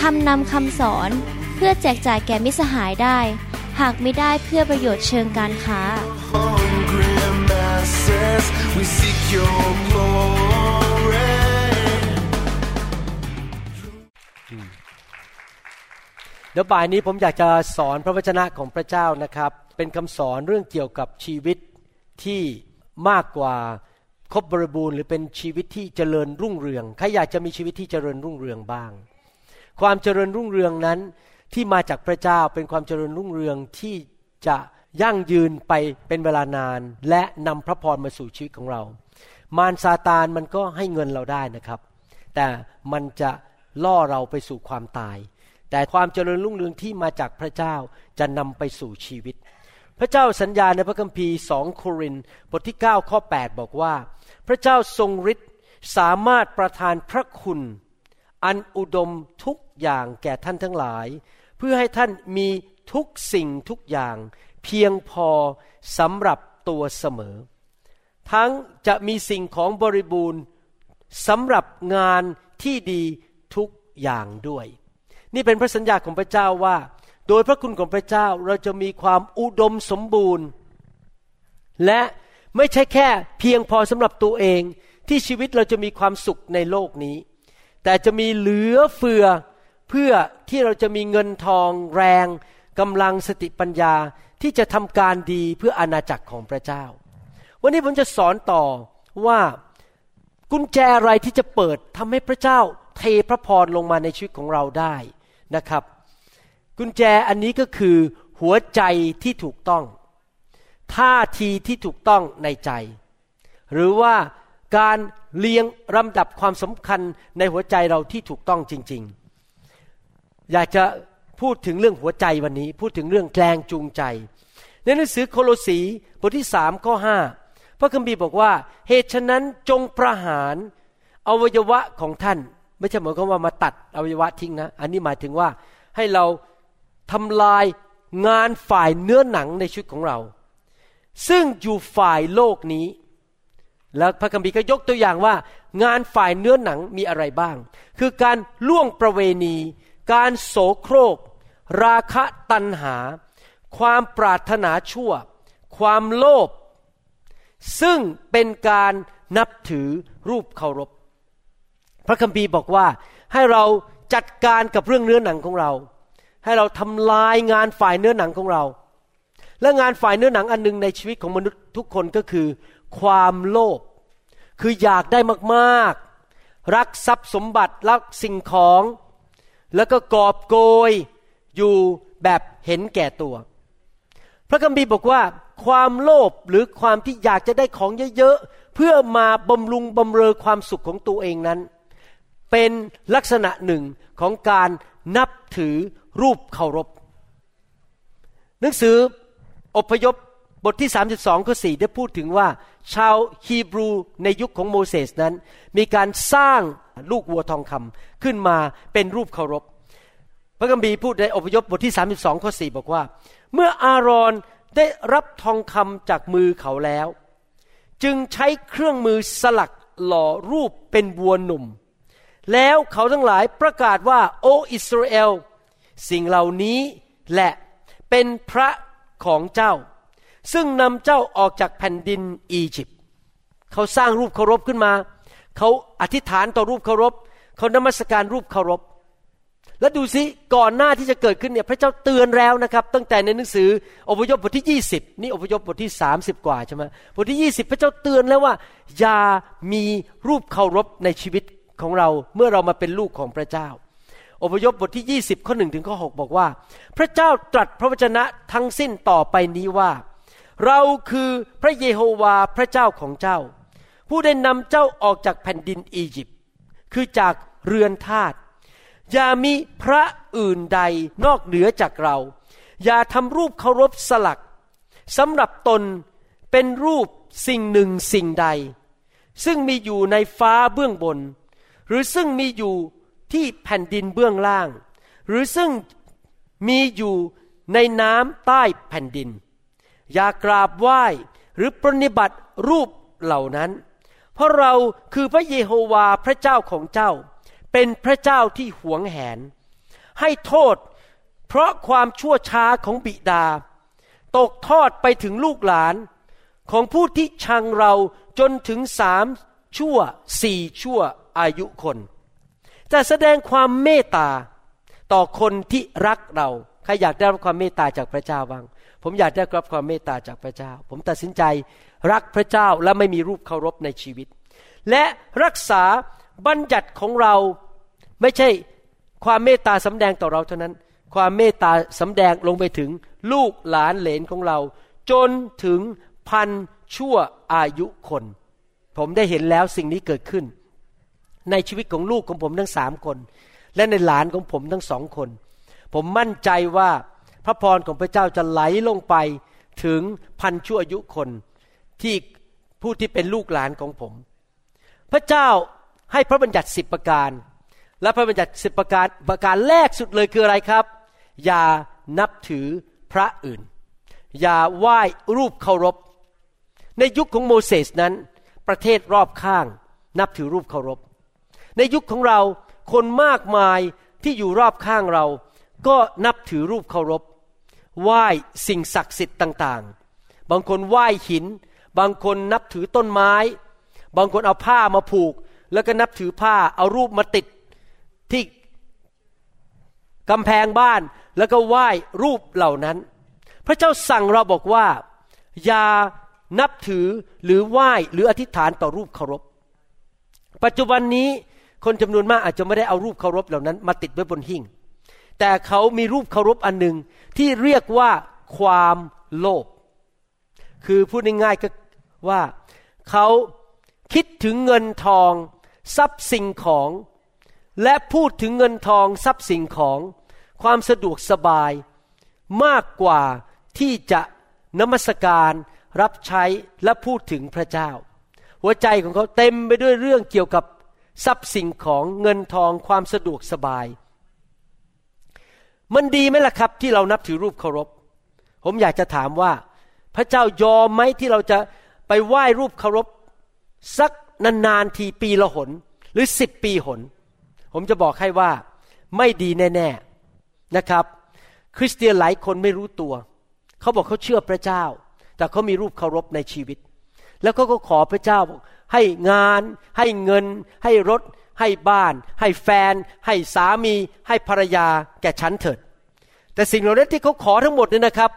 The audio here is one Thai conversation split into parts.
ทำนำคำสอนเพื่อแจกจ่ายแก่มิสหายได้ หากไม่ได้เพื่อประโยชน์เชิงการค้า hungry masses, we seek your glory. เดี๋ยวบ่ายนี้ผมอยากจะสอนพระวจนะของพระเจ้านะครับ เป็นคำสอนเรื่องเกี่ยวกับชีวิตที่มากกว่าครบบริบูรณ์หรือเป็นชีวิตที่เจริญรุ่งเรือง ใครอยากจะมีชีวิตที่เจริญรุ่งเรืองบ้าง ความเจริญรุ่งเรืองนั้นที่มาจากพระเจ้าเป็นความเจริญรุ่งเรืองที่จะยั่งยืนไปเป็นเวลานาน และนำพระพรมาสู่ชีวิตของเรา มารซาตานมันก็ให้เงินเราได้นะครับ แต่มันจะล่อเราไปสู่ความตาย แต่ความเจริญรุ่งเรืองที่มาจากพระเจ้าจะนำไปสู่ชีวิต พระเจ้าสัญญาในพระคัมภีร์สองโครินบทที่9ข้อ8บอกว่า พระเจ้าทรงฤทธิ์สามารถประทานพระคุณ อันอุดมทุกอย่างแก่ท่านทั้งหลาย เพื่อให้ท่านมีทุกสิ่งทุกอย่าง เพียงพอสำหรับตัวเสมอ ทั้งจะมีสิ่งของบริบูรณ์สำหรับงานที่ดีทุกอย่างด้วย นี่เป็นพระสัญญาของพระเจ้าว่า โดยพระคุณของพระเจ้าเราจะมีความอุดมสมบูรณ์ และไม่ใช่แค่เพียงพอสำหรับตัวเองที่ชีวิตเราจะมีความสุขในโลกนี้ แต่จะมีเหลือเฟือเพื่อที่เราจะมีเงินทองแรงกำลังสติปัญญาที่จะทำการดีเพื่ออาณาจักรของพระเจ้า วันนี้ผมจะสอนต่อว่ากุญแจอะไรที่จะเปิดทำให้พระเจ้าเทพระพรลงมาในชีวิตของเราได้นะครับ กุญแจอันนี้ก็คือหัวใจที่ถูกต้อง ท่าทีที่ถูกต้องในใจ หรือว่า การเรียงลำดับความสำคัญในหัวใจเราที่ถูกต้องจริง ๆ อยากจะพูดถึงเรื่องหัวใจวันนี้ พูดถึงเรื่องแกลงจูงใจ ในหนังสือโคโลสีบทที่สามข้อห้าพระคัมภีร์บอกว่า เหตุฉะนั้นจงประหารอวัยวะของท่าน ไม่ใช่หมายความว่ามาตัดอวัยวะทิ้งนะ อันนี้หมายถึงว่าให้เราทำลายงานฝ่ายเนื้อหนังในชีวิตของเรา ซึ่งอยู่ฝ่ายโลกนี้ แล้วพระคัมภีร์ก็ยกตัวอย่างว่างานฝ่ายเนื้อหนังมีอะไรบ้าง คือการล่วงประเวณี การโสโครก ราคะตัณหา ความปรารถนาชั่ว ความโลภซึ่งเป็นการนับถือรูปเคารพ พระคัมภีร์บอกว่าให้เราจัดการกับเรื่องเนื้อหนังของเรา ให้เราทำลายงานฝ่ายเนื้อหนังของเรา และงานฝ่ายเนื้อหนังอันหนึงในชีวิตของมนุษย์ทุกคนก็คือ ความโลภคืออยากได้มากๆ รักทรัพย์สมบัติรักสิ่งของ แล้วก็กอบโกยอยู่แบบเห็นแก่ตัว พระคัมภีร์บอกว่า ความโลภหรือความที่อยากจะได้ของเยอะๆ เพื่อมาบำรุงบำเรอความสุขของตัวเองนั้น เป็นลักษณะหนึ่งของการนับถือรูปเคารพ หนังสืออพยพบทที่ 32ข้อ4ได้พูดถึงว่า ชาวฮีบรูในยุคของโมเสสนั้น มีการสร้างลูกวัวทองคำขึ้นมาเป็นรูปเคารพ พระคัมภีร์พูดในอพยพบทที่ 32ข้อ4บอกว่า เมื่ออารอนได้รับทองคำจากมือเขาแล้ว จึงใช้เครื่องมือสลักหล่อรูปเป็นวัวหนุ่ม แล้วเขาทั้งหลายประกาศว่า โออิสราเอล สิ่งเหล่านี้แหละเป็นพระของเจ้า ซึ่งนำเจ้าออกจากแผ่นดินอียิปต์เขาสร้างรูปเคารพขึ้นมา เขาอธิษฐานต่อรูปเคารพ เขานมัสการรูปเคารพ แล้วดูสิก่อนหน้าที่จะเกิดขึ้นเนี่ยพระเจ้าเตือนแล้วนะครับ ตั้งแต่ในหนังสืออพยพบทที่ 20 นี่อพยพบทที่ 30 กว่าใช่ไหมบทที่ 20 พระเจ้าเตือนแล้วว่า อย่ามีรูปเคารพในชีวิตของเราเมื่อเรามาเป็นลูกของพระเจ้าอพยพบทที่ 20 ข้อ1ถึงข้อ 6 บอกว่า พระเจ้าตรัสพระวจนะทั้งสิ้นต่อไปนี้ว่า เราคือพระเยโฮวาพระเจ้าของเจ้า ผู้ได้นำเจ้าออกจากแผ่นดินอียิปต์คือจากเรือนทาสอย่ามีพระอื่นใดนอกเหนือจากเรา อย่าทำรูปเคารพสลักสำหรับตนเป็นรูปสิ่งหนึ่งสิ่งใด ซึ่งมีอยู่ในฟ้าเบื้องบน หรือซึ่งมีอยู่ที่แผ่นดินเบื้องล่าง หรือซึ่งมีอยู่ในน้ำใต้แผ่นดิน อย่ากราบไหว้หรือปรนิบัติรูปเหล่านั้น เพราะเราคือพระเยโฮวาพระเจ้าของเจ้า เป็นพระเจ้าที่หวงแหน ให้โทษ เพราะความชั่วช้าของบิดา ตกทอดไปถึงลูกหลาน ของผู้ที่ชังเราจนถึงสามชั่วสี่ชั่วอายุคนจะแสดงความเมตตาต่อคนที่รักเราใครอยากได้รับความเมตตาจากพระเจ้าบ้าง ผมอยากได้รับความเมตตาจากพระเจ้า ผมตัดสินใจรักพระเจ้าและไม่มีรูปเคารพในชีวิต และรักษาบัญญัติของเราไม่ใช่ความเมตตาสำแดงต่อเราเท่านั้น ความเมตตาสำแดงลงไปถึงลูกหลานเหลนของเรา จนถึงพันชั่วอายุคน ผมได้เห็นแล้วสิ่งนี้เกิดขึ้น ในชีวิตของลูกของผมทั้งสามคน และในหลานของผมทั้งสองคน ผมมั่นใจว่า พระพรของพระเจ้าจะไหลลงไปถึงพันชั่วอายุคนที่ผู้ที่เป็นลูกหลานของผม พระเจ้าให้พระบัญญัติสิบประการ และพระบัญญัติสิบประการประการแรกสุดเลยคืออะไรครับ อย่านับถือพระอื่น อย่าไหว้รูปเคารพ ในยุคของโมเสสนั้น ประเทศรอบข้างนับถือรูปเคารพ ในยุคของเราคนมากมายที่อยู่รอบข้างเรา ก็นับถือรูปเคารพ ไหว้สิ่งศักดิ์สิทธิ์ต่างๆ บางคนไหว้หิน บางคนนับถือต้นไม้ บางคนเอาผ้ามาผูก แล้วก็นับถือผ้าเอารูปมาติดที่กำแพงบ้านแล้วก็ไหว้รูปเหล่านั้น พระเจ้าสั่งเราบอกว่า อย่านับถือหรือไหว้หรืออธิษฐานต่อรูปเคารพ ปัจจุบันนี้คนจำนวนมากอาจจะไม่ได้เอารูปเคารพเหล่านั้น มาติดไว้บนหิ้ง แต่เขามีรูปเคารพอันหนึ่งที่เรียกว่าความโลภ คือพูดง่ายๆก็ว่าเขาคิดถึงเงินทอง ทรัพย์สิ่งของ และพูดถึงเงินทองทรัพย์สิ่งของ ความสะดวกสบาย มากกว่าที่จะนมัสการรับใช้และพูดถึงพระเจ้า หัวใจของเขาเต็มไปด้วยเรื่องเกี่ยวกับทรัพย์สิ่งของเงินทองความสะดวกสบาย มันดีไหมล่ะครับ ที่เรานับถือรูปเคารพ ผมอยากจะถามว่า พระเจ้ายอมไหมที่เราจะไปไหว้รูปเคารพ สักนานๆทีปีละหน หรือสิบปีหน ผมจะบอกให้ว่าไม่ดีแน่ๆนะครับ คริสเตียนหลายคนไม่รู้ตัว เขาบอกเขาเชื่อพระเจ้า แต่เขามีรูปเคารพในชีวิต แล้วเขาก็ขอพระเจ้าให้งาน ให้เงิน ให้รถ ให้บ้าน ให้แฟน ให้สามี ให้ภรรยา แก่ฉันเถิด แต่สิ่งเหล่านั้นที่เขาขอทั้งหมดเนี่ยนะครับ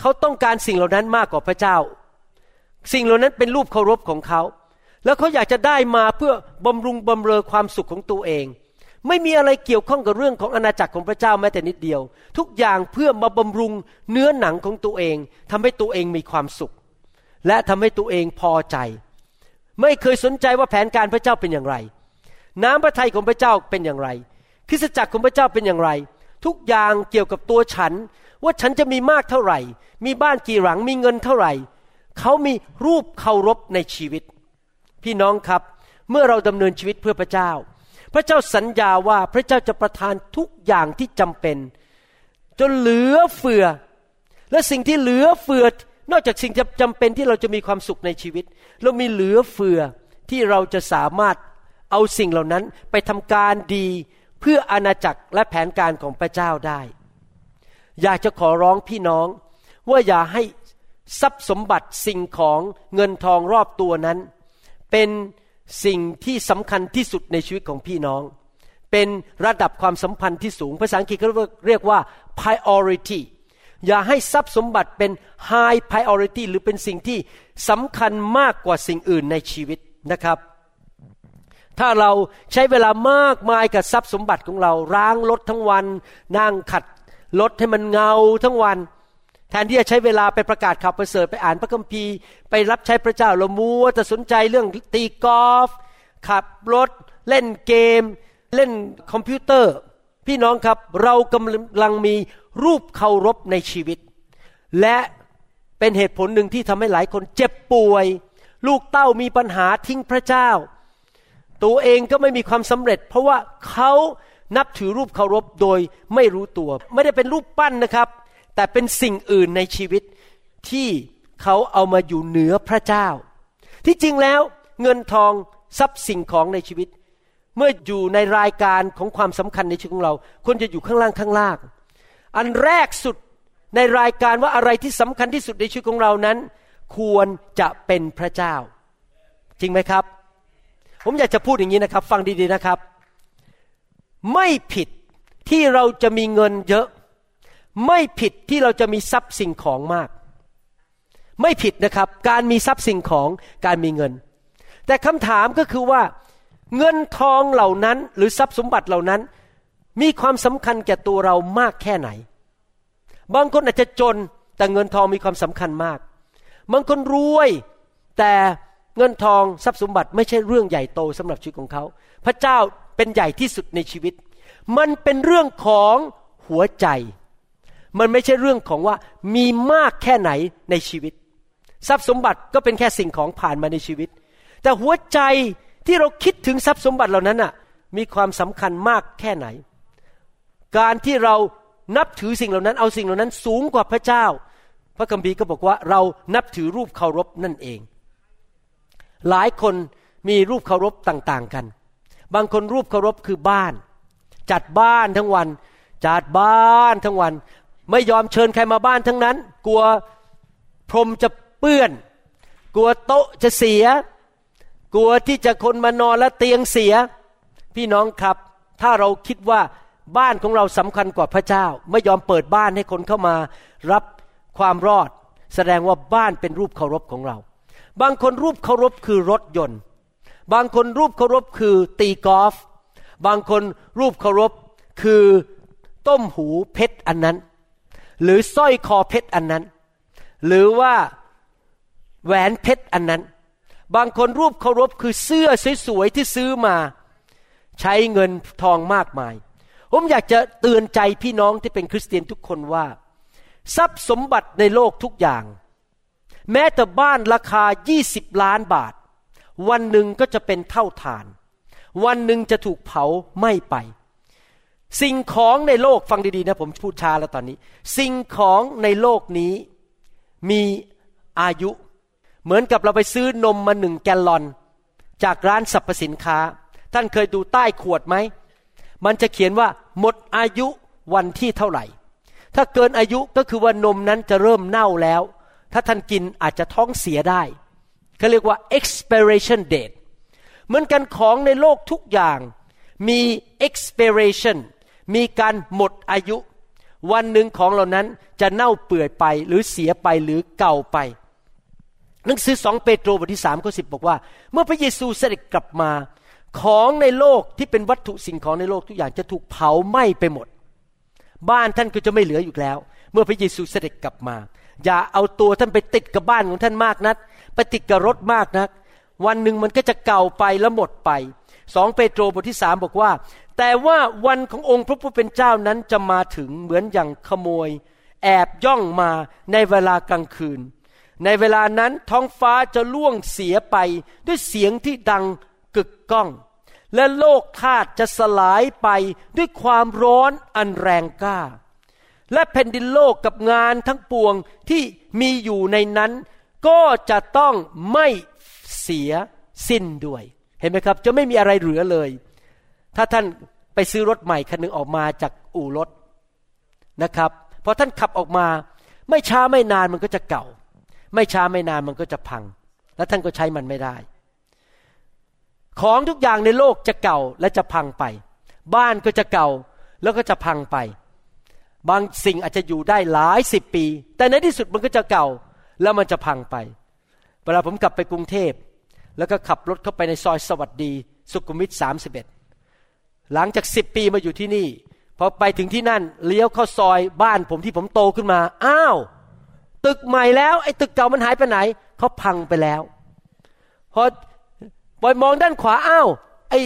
เขาต้องการสิ่งเหล่านั้นมากกว่าพระเจ้า สิ่งเหล่านั้นเป็นรูปเคารพของเขา แล้วเขาอยากจะได้มาเพื่อบำรุงบำเรอความสุขของตัวเอง ไม่มีอะไรเกี่ยวข้องกับเรื่องของอาณาจักรของพระเจ้าแม้แต่นิดเดียว ทุกอย่างเพื่อมาบำรุงเนื้อหนังของตัวเองทำให้ตัวเองมีความสุข และทำให้ตัวเองพอใจ ไม่เคยสนใจว่าแผนการพระเจ้าเป็นอย่างไร น้ำพระทัยของพระเจ้าเป็นอย่างไรคริสตจักรของพระเจ้าเป็นอย่างไร ทุกอย่างเกี่ยวกับตัวฉัน ว่าฉันจะมีมากเท่าไหร่ มีบ้านกี่หลังมีเงินเท่าไหร่ เขามีรูปเคารพในชีวิต พี่น้องครับเมื่อเราดำเนินชีวิตเพื่อพระเจ้า พระเจ้าสัญญาว่าพระเจ้าจะประทานทุกอย่างที่จำเป็น จนเหลือเฟือ และสิ่งที่เหลือเฟือนอกจากสิ่งที่จำเป็นที่เราจะมีความสุขในชีวิต เรามีเหลือเฟือที่เราจะสามารถ เอาสิ่งเหล่านั้นไปทำการดีเพื่ออาณาจักรและแผนการของพระเจ้าได้ อยากจะขอร้องพี่น้อง ว่าอย่าให้ทรัพย์สมบัติสิ่งของเงินทองรอบตัวนั้น เป็นสิ่งที่สำคัญที่สุดในชีวิตของพี่น้อง เป็นระดับความสัมพันธ์ที่สูง ภาษาอังกฤษเขาเรียกว่า priority อย่าให้ทรัพย์สมบัติเป็น high priority หรือเป็นสิ่งที่สำคัญมากกว่าสิ่งอื่นในชีวิตนะครับ ถ้าเราใช้เวลามากมายกับทรัพย์สมบัติของเราล้างรถทั้งวัน นั่งขัดรถให้มันเงาทั้งวัน แทนที่จะใช้เวลาไปประกาศข่าวประเสริฐไปอ่านพระคัมภีร์ ไปรับใช้พระเจ้าเรามัวแต่สนใจเรื่องตีกอล์ฟขับรถ เล่นเกม เล่นคอมพิวเตอร์ พี่น้องครับเรากำลังมีรูปเคารพในชีวิต และเป็นเหตุผลหนึ่งที่ทำให้หลายคนเจ็บป่วย ลูกเต้ามีปัญหาทิ้งพระเจ้า ตัวเองก็ไม่มีความสำเร็จ เพราะว่าเขานับถือรูปเคารพโดยไม่รู้ตัว ไม่ได้เป็นรูปปั้นนะครับ แต่เป็นสิ่งอื่นในชีวิตที่เขาเอามาอยู่เหนือพระเจ้า ที่จริงแล้วเงินทองทรัพย์สิ่งของในชีวิต เมื่ออยู่ในรายการของความสำคัญในชีวิตของเราควรจะอยู่ข้างล่างข้างล่าง อันแรกสุดในรายการว่าอะไรที่สำคัญที่สุดในชีวิตของเรานั้น ควรจะเป็นพระเจ้า จริงไหมครับ ผมอยากจะพูดอย่างนี้นะครับ ฟังดีๆนะครับ ไม่ผิดที่เราจะมีเงินเยอะ ไม่ผิดที่เราจะมีทรัพย์สิ่งของมาก ไม่ผิดนะครับ การมีทรัพย์สิ่งของการมีเงิน แต่คำถามก็คือว่า เงินทองเหล่านั้น หรือทรัพย์สมบัติเหล่านั้น มีความสำคัญแก่ตัวเรามากแค่ไหน บางคนอาจจะจนแต่เงินทองมีความสำคัญมาก บางคนรวยแต่ เงินทองทรัพย์สมบัติไม่ใช่เรื่องใหญ่โตสำหรับชีวิตของเขา พระเจ้าเป็นใหญ่ที่สุดในชีวิต มันเป็นเรื่องของหัวใจ มันไม่ใช่เรื่องของว่ามีมากแค่ไหนในชีวิต ทรัพย์สมบัติก็เป็นแค่สิ่งของผ่านมาในชีวิต แต่หัวใจที่เราคิดถึงทรัพย์สมบัติเหล่านั้นน่ะ มีความสำคัญมากแค่ไหน การที่เรานับถือสิ่งเหล่านั้น เอาสิ่งเหล่านั้นสูงกว่าพระเจ้า พระคัมภีร์ก็บอกว่าเรานับถือรูปเคารพนั่นเอง หลายคนมีรูปเคารพต่างๆกัน บางคนรูปเคารพคือบ้าน จัดบ้านทั้งวัน จัดบ้านทั้งวัน ไม่ยอมเชิญใครมาบ้านทั้งนั้น กลัวพรมจะเปื้อน กลัวโต๊ะจะเสีย กลัวที่จะคนมานอนแล้วเตียงเสีย พี่น้องครับ ถ้าเราคิดว่าบ้านของเราสำคัญกว่าพระเจ้า ไม่ยอมเปิดบ้านให้คนเข้ามา รับความรอด แสดงว่าบ้านเป็นรูปเคารพของเรา บางคนรูปเคารพคือรถยนต์ บางคนรูปเคารพคือตีกอล์ฟบางคนรูปเคารพคือต้มหูเพชรอันนั้น หรือสร้อยคอเพชรอันนั้น หรือว่าแหวนเพชรอันนั้น บางคนรูปเคารพคือเสื้อสวยๆที่ซื้อมา ใช้เงินทองมากมาย ผมอยากจะเตือนใจพี่น้องที่เป็นคริสเตียนทุกคนว่า ทรัพย์สมบัติในโลกทุกอย่าง แม้แต่บ้านราคา 20 ล้านบาท วันหนึ่งก็จะเป็นเท่าฐาน วันหนึ่งจะถูกเผาไม้ไป สิ่งของในโลกฟังดีๆนะผมพูดช้าแล้วตอนนี้ สิ่งของในโลกนี้มีอายุ เหมือนกับเราไปซื้อนมมาหนึ่งแกลลอน จากร้านสรรพสินค้า ท่านเคยดูใต้ขวดไหม มันจะเขียนว่า หมดอายุวันที่เท่าไหร่ ถ้าเกินอายุก็คือว่านมนั้นจะเริ่มเน่าแล้ว ถ้าท่านกินอาจจะท้องเสียได้เขาเรียกว่า expiration date เหมือนกันของในโลกทุกอย่างมี expiration มีการหมดอายุ วันหนึ่งของเหล่านั้นจะเน่าเปื่อยไปหรือเสียไปหรือเก่าไป หนังสือสองเปโตรบทที่สามข้อสิบบอกว่า เมื่อพระเยซูเสด็จกลับมา ของในโลกที่เป็นวัตถุสิ่งของในโลกทุกอย่างจะถูกเผาไหม้ไปหมด บ้านท่านก็จะไม่เหลืออยู่แล้ว เมื่อพระเยซูเสด็จกลับมา อย่าเอาตัวท่านไปติดกับบ้านของท่านมากนัก ไปติดกับรถมากนัก วันหนึ่งมันก็จะเก่าไปแล้วหมดไปสองเปโตรบทที่สามบอกว่า แต่ว่าวันขององค์พระผู้เป็นเจ้านั้นจะมาถึงเหมือนอย่างขโมย แอบย่องมาในเวลากลางคืน ในเวลานั้นท้องฟ้าจะล่วงเสียไปด้วยเสียงที่ดังกึกก้อง และโลกธาตุจะสลายไปด้วยความร้อนอันแรงกล้า และแผ่นดินโลกกับงานทั้งปวงที่มีอยู่ในนั้น ก็จะต้องไม่เสียสิ้นด้วย เห็นไหมครับ จะไม่มีอะไรเหลือเลย ถ้าท่านไปซื้อรถใหม่คันหนึงออกมาจากอู่รถนะครับพอท่านขับออกมา ไม่ช้าไม่นานมันก็จะเก่า ไม่ช้าไม่นานมันก็จะพัง แล้วท่านก็ใช้มันไม่ได้ ของทุกอย่างในโลกจะเก่าและจะพังไป บ้านก็จะเก่าแล้วก็จะพังไป บางสิ่งอาจจะอยู่ได้หลายสิบปี แต่ในที่สุดมันก็จะเก่าแล้วมันจะพังไป เวลาผมกลับไปกรุงเทพ แล้วก็ขับรถเข้าไปในซอยสวัสดี สุขุมวิทสามสิบเอ็ดหลังจากสิบปีมาอยู่ที่นี่พอไปถึงที่นั่นเลี้ยวเข้าซอยบ้านผมที่ผมโตขึ้นมา อ้าว ตึกใหม่แล้ว ไอ้ตึกเก่ามันหายไปไหนเขาพังไปแล้วพอปล่อยมองด้านขวาอ้าวไอ้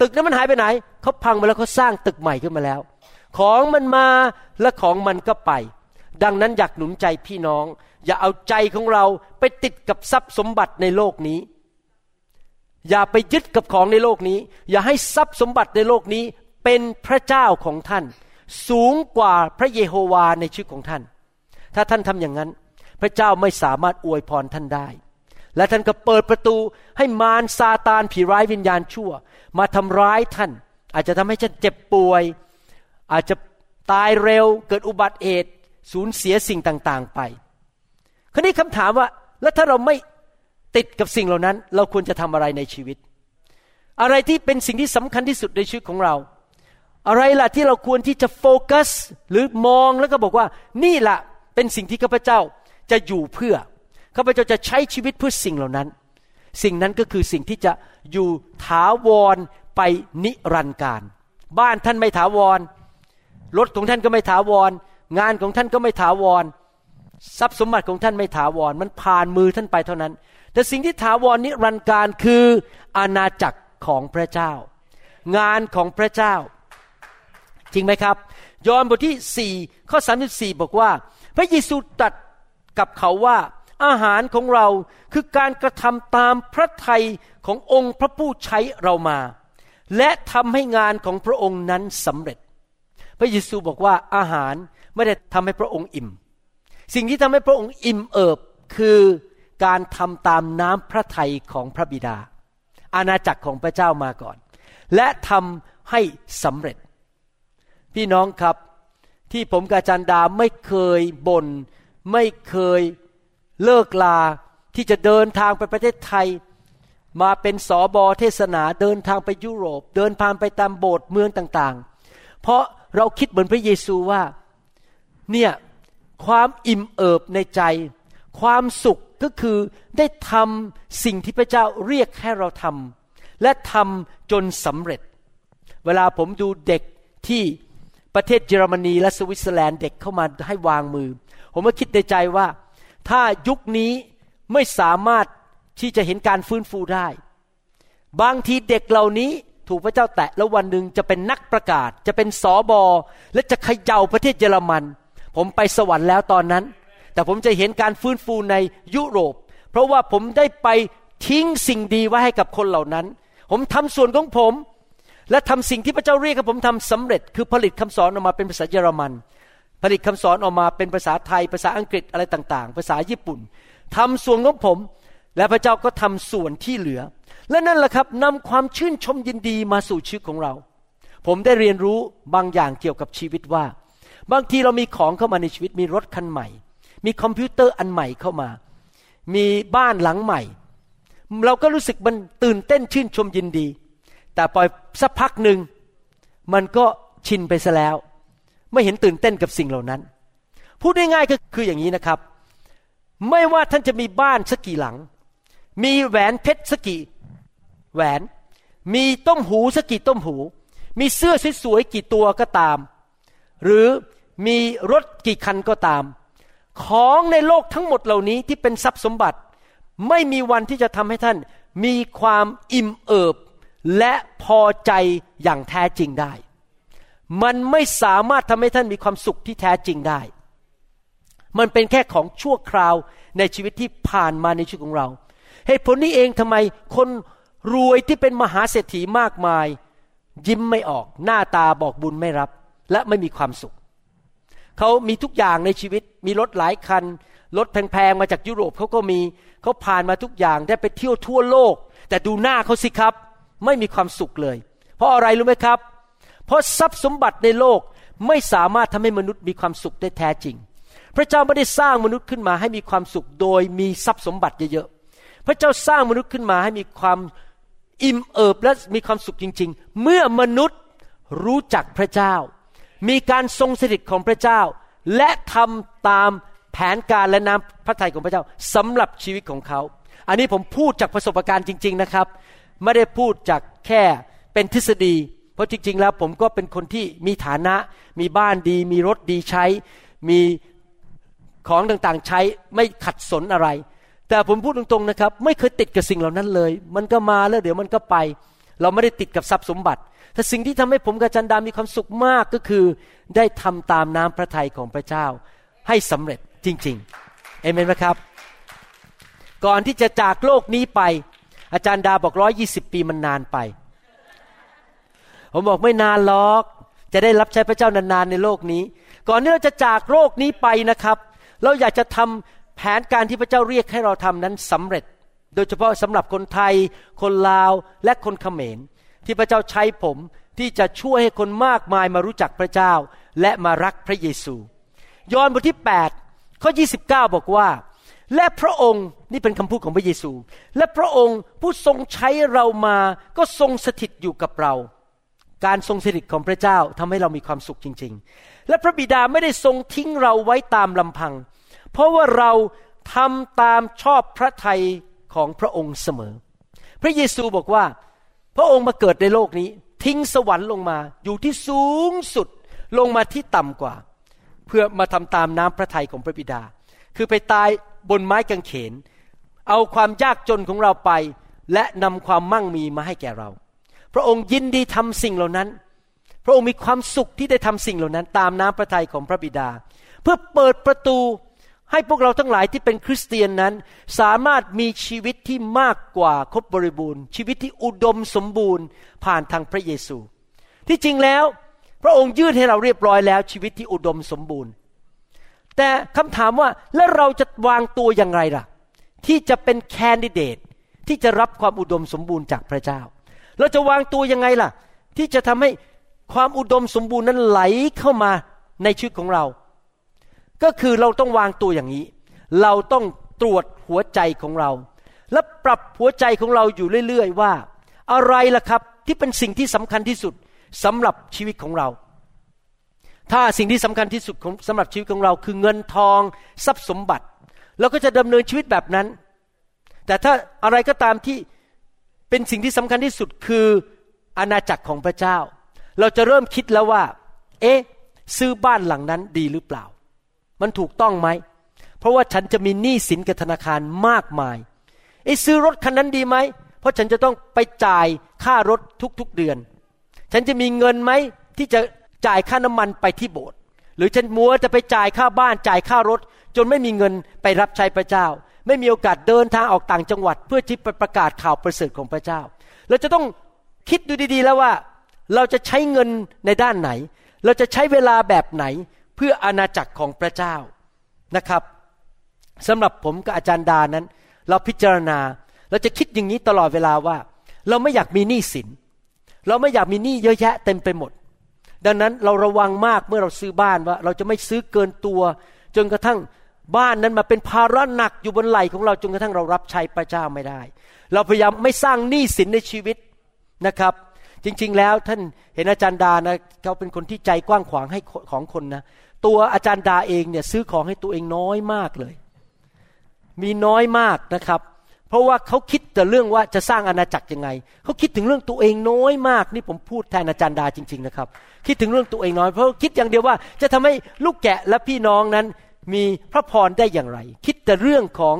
ตึกนั้นมันหายไปไหนเขาพังไปแล้วเขาสร้างตึกใหม่ขึ้นมาแล้ว ของมันมาและของมันก็ไป ดังนั้นอยากหนุนใจพี่น้อง อย่าเอาใจของเราไปติดกับทรัพย์สมบัติในโลกนี้ อย่าไปยึดกับของในโลกนี้ อย่าให้ทรัพย์สมบัติในโลกนี้เป็นพระเจ้าของท่าน สูงกว่าพระเยโฮวาในชีวิตของท่าน ถ้าท่านทำอย่างนั้น พระเจ้าไม่สามารถอวยพรท่านได้ และท่านก็เปิดประตูให้มารซาตานผีร้ายวิญญาณชั่ว มาทำร้ายท่าน อาจจะทำให้ท่านเจ็บป่วย อาจจะตายเร็วเกิดอุบัติเหตุสูญเสียสิ่งต่างๆไปคราวนี้คำถามว่า แล้วถ้าเราไม่ติดกับสิ่งเหล่านั้น เราควรจะทำอะไรในชีวิต อะไรที่เป็นสิ่งที่สำคัญที่สุดในชีวิตของเรา อะไรล่ะที่เราควรที่จะโฟกัส หรือมองแล้วก็บอกว่า นี่ล่ะเป็นสิ่งที่ข้าพเจ้าจะอยู่เพื่อข้าพเจ้าจะใช้ชีวิตเพื่อสิ่งเหล่านั้น สิ่งนั้นก็คือสิ่งที่จะอยู่ถาวรไปนิรันดร์การ บ้านท่านไม่ถาวร รถของท่านก็ไม่ถาวร งานของท่านก็ไม่ถาวร ทรัพย์สมบัติของท่านไม่ถาวร มันผ่านมือท่านไปเท่านั้น แต่สิ่งที่ถาวรนิรันดร์การคืออาณาจักรของพระเจ้า งานของพระเจ้า จริงไหมครับ ยอห์นบทที่ 4 ข้อ 34 บอกว่า พระเยซูตรัสกับเขาว่าอาหารของเราคือการกระทำตามพระทัยขององค์พระผู้ใช้เรามา และทำให้งานของพระองค์นั้นสำเร็จ พระเยซูบอกว่าอาหารไม่ได้ทำให้พระองค์อิ่ม สิ่งที่ทำให้พระองค์อิ่มเอิบคือการทำตามน้ำพระทัยของพระบิดา อาณาจักรของพระเจ้ามาก่อน และทำให้สำเร็จ พี่น้องครับที่ผมกาจันดาไม่เคยบน่นไม่เคยเลิกลาที่จะเดินทางไปประเทศไทย มาเป็นสอบอเทศนาเดินทางไปยุโรป เดินทางไปตามโบสถ์เมืองต่างๆ เพราะ เราคิดเหมือนพระเยซูว่า เนี่ยความอิ่มเอิบในใจ ความสุขก็คือได้ทำสิ่งที่พระเจ้าเรียกให้เราทำและทำจนสำเร็จ เวลาผมดูเด็กที่ประเทศเยอรมนีและสวิตเซอร์แลนด์เด็กเข้ามาให้วางมือ ผมก็คิดในใจว่า ถ้ายุคนี้ไม่สามารถที่จะเห็นการฟื้นฟูได้ บางทีเด็กเหล่านี้ ถูกพระเจ้าแตะแล้ววันหนึ่งจะเป็นนักประกาศ จะเป็นสอบอและจะเขย่าประเทศเยอรมัน ผมไปสวรรค์แล้วตอนนั้น แต่ผมจะเห็นการฟื้นฟูในยุโรป เพราะว่าผมได้ไปทิ้งสิ่งดีไว้ให้กับคนเหล่านั้น ผมทำส่วนของผม และทำสิ่งที่พระเจ้าเรียกให้ผมทำสำเร็จ คือผลิตคำสอนออกมาเป็นภาษาเยอรมัน ผลิตคำสอนออกมาเป็นภาษาไทย ภาษาอังกฤษอะไรต่าง ๆ ภาษาญี่ปุ่นทำส่วนของผม และพระเจ้าก็ทำส่วนที่เหลือ และนั่นแหละครับนำความชื่นชมยินดีมาสู่ชีวิตของเรา ผมได้เรียนรู้บางอย่างเกี่ยวกับชีวิตว่า บางทีเรามีของเข้ามาในชีวิต มีรถคันใหม่ มีคอมพิวเตอร์อันใหม่เข้ามา มีบ้านหลังใหม่ เราก็รู้สึกมันตื่นเต้นชื่นชมยินดี แต่ปล่อยสักพักหนึ่งมันก็ชินไปซะแล้ว ไม่เห็นตื่นเต้นกับสิ่งเหล่านั้น พูดง่ายๆก็คืออย่างนี้นะครับ ไม่ว่าท่านจะมีบ้านสักกี่หลัง มีแหวนเพชรสักกี่ แหวน มีต้มหูสักกี่ต้มหู มีเสื้อสวยๆกี่ตัวก็ตาม หรือมีรถกี่คันก็ตาม ของในโลกทั้งหมดเหล่านี้ที่เป็นทรัพย์สมบัติ ไม่มีวันที่จะทำให้ท่านมีความอิ่มเอิบ และพอใจอย่างแท้จริงได้ มันไม่สามารถทำให้ท่านมีความสุขที่แท้จริงได้ มันเป็นแค่ของชั่วคราวในชีวิตที่ผ่านมาในชีวิตของเรา เหตุผลนี้เองทำไมคน รวยที่เป็นมหาเศรษฐีมากมาย ยิ้มไม่ออก หน้าตาบอกบุญไม่รับ และไม่มีความสุข เขามีทุกอย่างในชีวิต มีรถหลายคัน รถแพงๆมาจากยุโรปเขาก็มี เขาผ่านมาทุกอย่างได้ไปเที่ยวทั่วโลก แต่ดูหน้าเขาสิครับ ไม่มีความสุขเลย เพราะอะไรรู้ไหมครับ เพราะทรัพย์สมบัติในโลกไม่สามารถทำให้มนุษย์มีความสุขได้แท้จริง พระเจ้าไม่ได้สร้างมนุษย์ขึ้นมาให้มีความสุขโดยมีทรัพย์สมบัติเยอะๆ พระเจ้าสร้างมนุษย์ขึ้นมาให้มีความ อิ่มเอิบและมีความสุขจริง ๆ เมื่อมนุษย์รู้จักพระเจ้า มีการทรงสถิตของพระเจ้า และทำตามแผนการและน้ำพระทัยของพระเจ้าสำหรับชีวิตของเขา อันนี้ผมพูดจากประสบการณ์จริง ๆนะครับ ไม่ได้พูดจากแค่เป็นทฤษฎี เพราะจริง ๆ แล้วผมก็เป็นคนที่มีฐานะ มีบ้านดี มีรถดีใช้ มีของต่างๆใช้ไม่ขัดสนอะไร แต่ผมพูดตรงๆนะครับ ไม่เคยติดกับสิ่งเหล่านั้นเลย มันก็มาแล้วเดี๋ยวมันก็ไป เราไม่ได้ติดกับทรัพย์สมบัติแต่สิ่งที่ทำให้ผมกับจันดามีความสุขมากก็คือ ได้ทำตามน้ำพระทัยของพระเจ้า ให้สำเร็จจริงๆเอเมนไหมครับ ก่อนที่จะจากโลกนี้ไป อาจารย์ดาบอกร้อยี่สิบปีมันนานไป ผมบอกไม่นานหรอก จะได้รับใช้พระเจ้านานๆในโลกนี้ ก่อนที่เราจะจากโลกนี้ไปนะครับ เราอยากจะทำ แผนการที่พระเจ้าเรียกให้เราทำนั้นสำเร็จ โดยเฉพาะสำหรับคนไทย คนลาวและคนเขมร ที่พระเจ้าใช้ผมที่จะช่วยให้คนมากมายมารู้จักพระเจ้า และมารักพระเยซู ยอห์นบทที่ 8 ข้อ 29 บอกว่า และพระองค์นี่เป็นคำพูดของพระเยซู และพระองค์ผู้ทรงใช้เรามาก็ทรงสถิตอยู่กับเราการทรงสถิตของพระเจ้าทำให้เรามีความสุขจริง ๆ และพระบิดาไม่ได้ทรงทิ้งเราไว้ตามลำพัง เพราะว่าเราทำตามชอบพระทัยของพระองค์เสมอ พระเยซูบอกว่า พระองค์มาเกิดในโลกนี้ ทิ้งสวรรค์ลงมาอยู่ที่สูงสุดลงมาที่ต่ำกว่า เพื่อมาทำตามน้ำพระทัยของพระบิดา คือไปตายบนไม้กางเขน เอาความยากจนของเราไป และนำความมั่งมีมาให้แก่เรา พระองค์ยินดีทำสิ่งเหล่านั้น พระองค์มีความสุขที่ได้ทำสิ่งเหล่านั้น ตามน้ำพระทัยของพระบิดา เพื่อเปิดประตู ให้พวกเราทั้งหลายที่เป็นคริสเตียนนั้น สามารถมีชีวิตที่มากกว่าครบบริบูรณ์ ชีวิตที่อุดมสมบูรณ์ผ่านทางพระเยซู ที่จริงแล้ว พระองค์ยื่นให้เราเรียบร้อยแล้ว ชีวิตที่อุดมสมบูรณ์ แต่คำถามว่าแล้วเราจะวางตัวอย่างไรล่ะ ที่จะเป็นแคนดิเดตที่จะรับความอุดมสมบูรณ์จากพระเจ้า เราจะวางตัวยังไงล่ะ ที่จะทำให้ความอุดมสมบูรณ์นั้นไหลเข้ามาในชีวิตของเรา ก็คือเราต้องวางตัวอย่างนี้ เราต้องตรวจหัวใจของเรา และปรับหัวใจของเราอยู่เรื่อยๆว่า อะไรล่ะครับที่เป็นสิ่งที่สำคัญที่สุดสำหรับชีวิตของเรา ถ้าสิ่งที่สำคัญที่สุดของสำหรับชีวิตของเรา คือเงินทองทรัพย์สมบัติเราก็จะดำเนินชีวิตแบบนั้น แต่ถ้าอะไรก็ตามที่เป็นสิ่งที่สำคัญที่สุดคืออาณาจักรของพระเจ้า เราจะเริ่มคิดแล้วว่า เอ๊ะ ซื้อบ้านหลังนั้นดีหรือเปล่า มันถูกต้องไหม เพราะว่าฉันจะมีหนี้สินกับธนาคารมากมายเอ๊ะซื้อรถคันนั้นดีไหม เพราะฉันจะต้องไปจ่ายค่ารถทุกๆเดือน ฉันจะมีเงินไหมที่จะจ่ายค่าน้ำมันไปที่โบสถ์หรือฉันมัวจะไปจ่ายค่าบ้านจ่ายค่ารถ จนไม่มีเงินไปรับใช้พระเจ้า ไม่มีโอกาสเดินทางออกต่างจังหวัด เพื่อที่ไปประกาศข่าวประเสริฐของพระเจ้า เราจะต้องคิดดูดีๆแล้วว่า เราจะใช้เงินในด้านไหน เราจะใช้เวลาแบบไหน เพื่ออาณาจักรของพระเจ้านะครับสำหรับผมกับอาจารย์ดานั้น เราพิจารณาเราจะคิดอย่างนี้ตลอดเวลาว่า เราไม่อยากมีหนี้สิน เราไม่อยากมีหนี้เยอะแยะเต็มไปหมด ดังนั้นเราระวังมากเมื่อเราซื้อบ้านว่า เราจะไม่ซื้อเกินตัว จนกระทั่งบ้านนั้นมาเป็นภาระหนักอยู่บนไหล่ของเราจนกระทั่งเรารับใช้พระเจ้าไม่ได้ เราพยายามไม่สร้างหนี้สินในชีวิตนะครับ จริงๆแล้วท่านเห็นอาจารย์ดานะเขาเป็นคนที่ใจกว้างขวางให้ของคนนะ ตัวอาจารย์ดาเองเนี่ยซื้อของให้ตัวเองน้อยมากเลย มีน้อยมากนะครับ เพราะว่าเขาคิดแต่เรื่องว่าจะสร้างอาณาจักรยังไงเขาคิดถึงเรื่องตัวเองน้อยมากนี่ผมพูดแทนอาจารย์ดาจริง ๆนะครับ คิดถึงเรื่องตัวเองน้อย เพราะคิดอย่างเดียวว่าจะทำให้ลูกแกะและพี่น้องนั้นมีพระพรได้อย่างไร คิดแต่เรื่องของ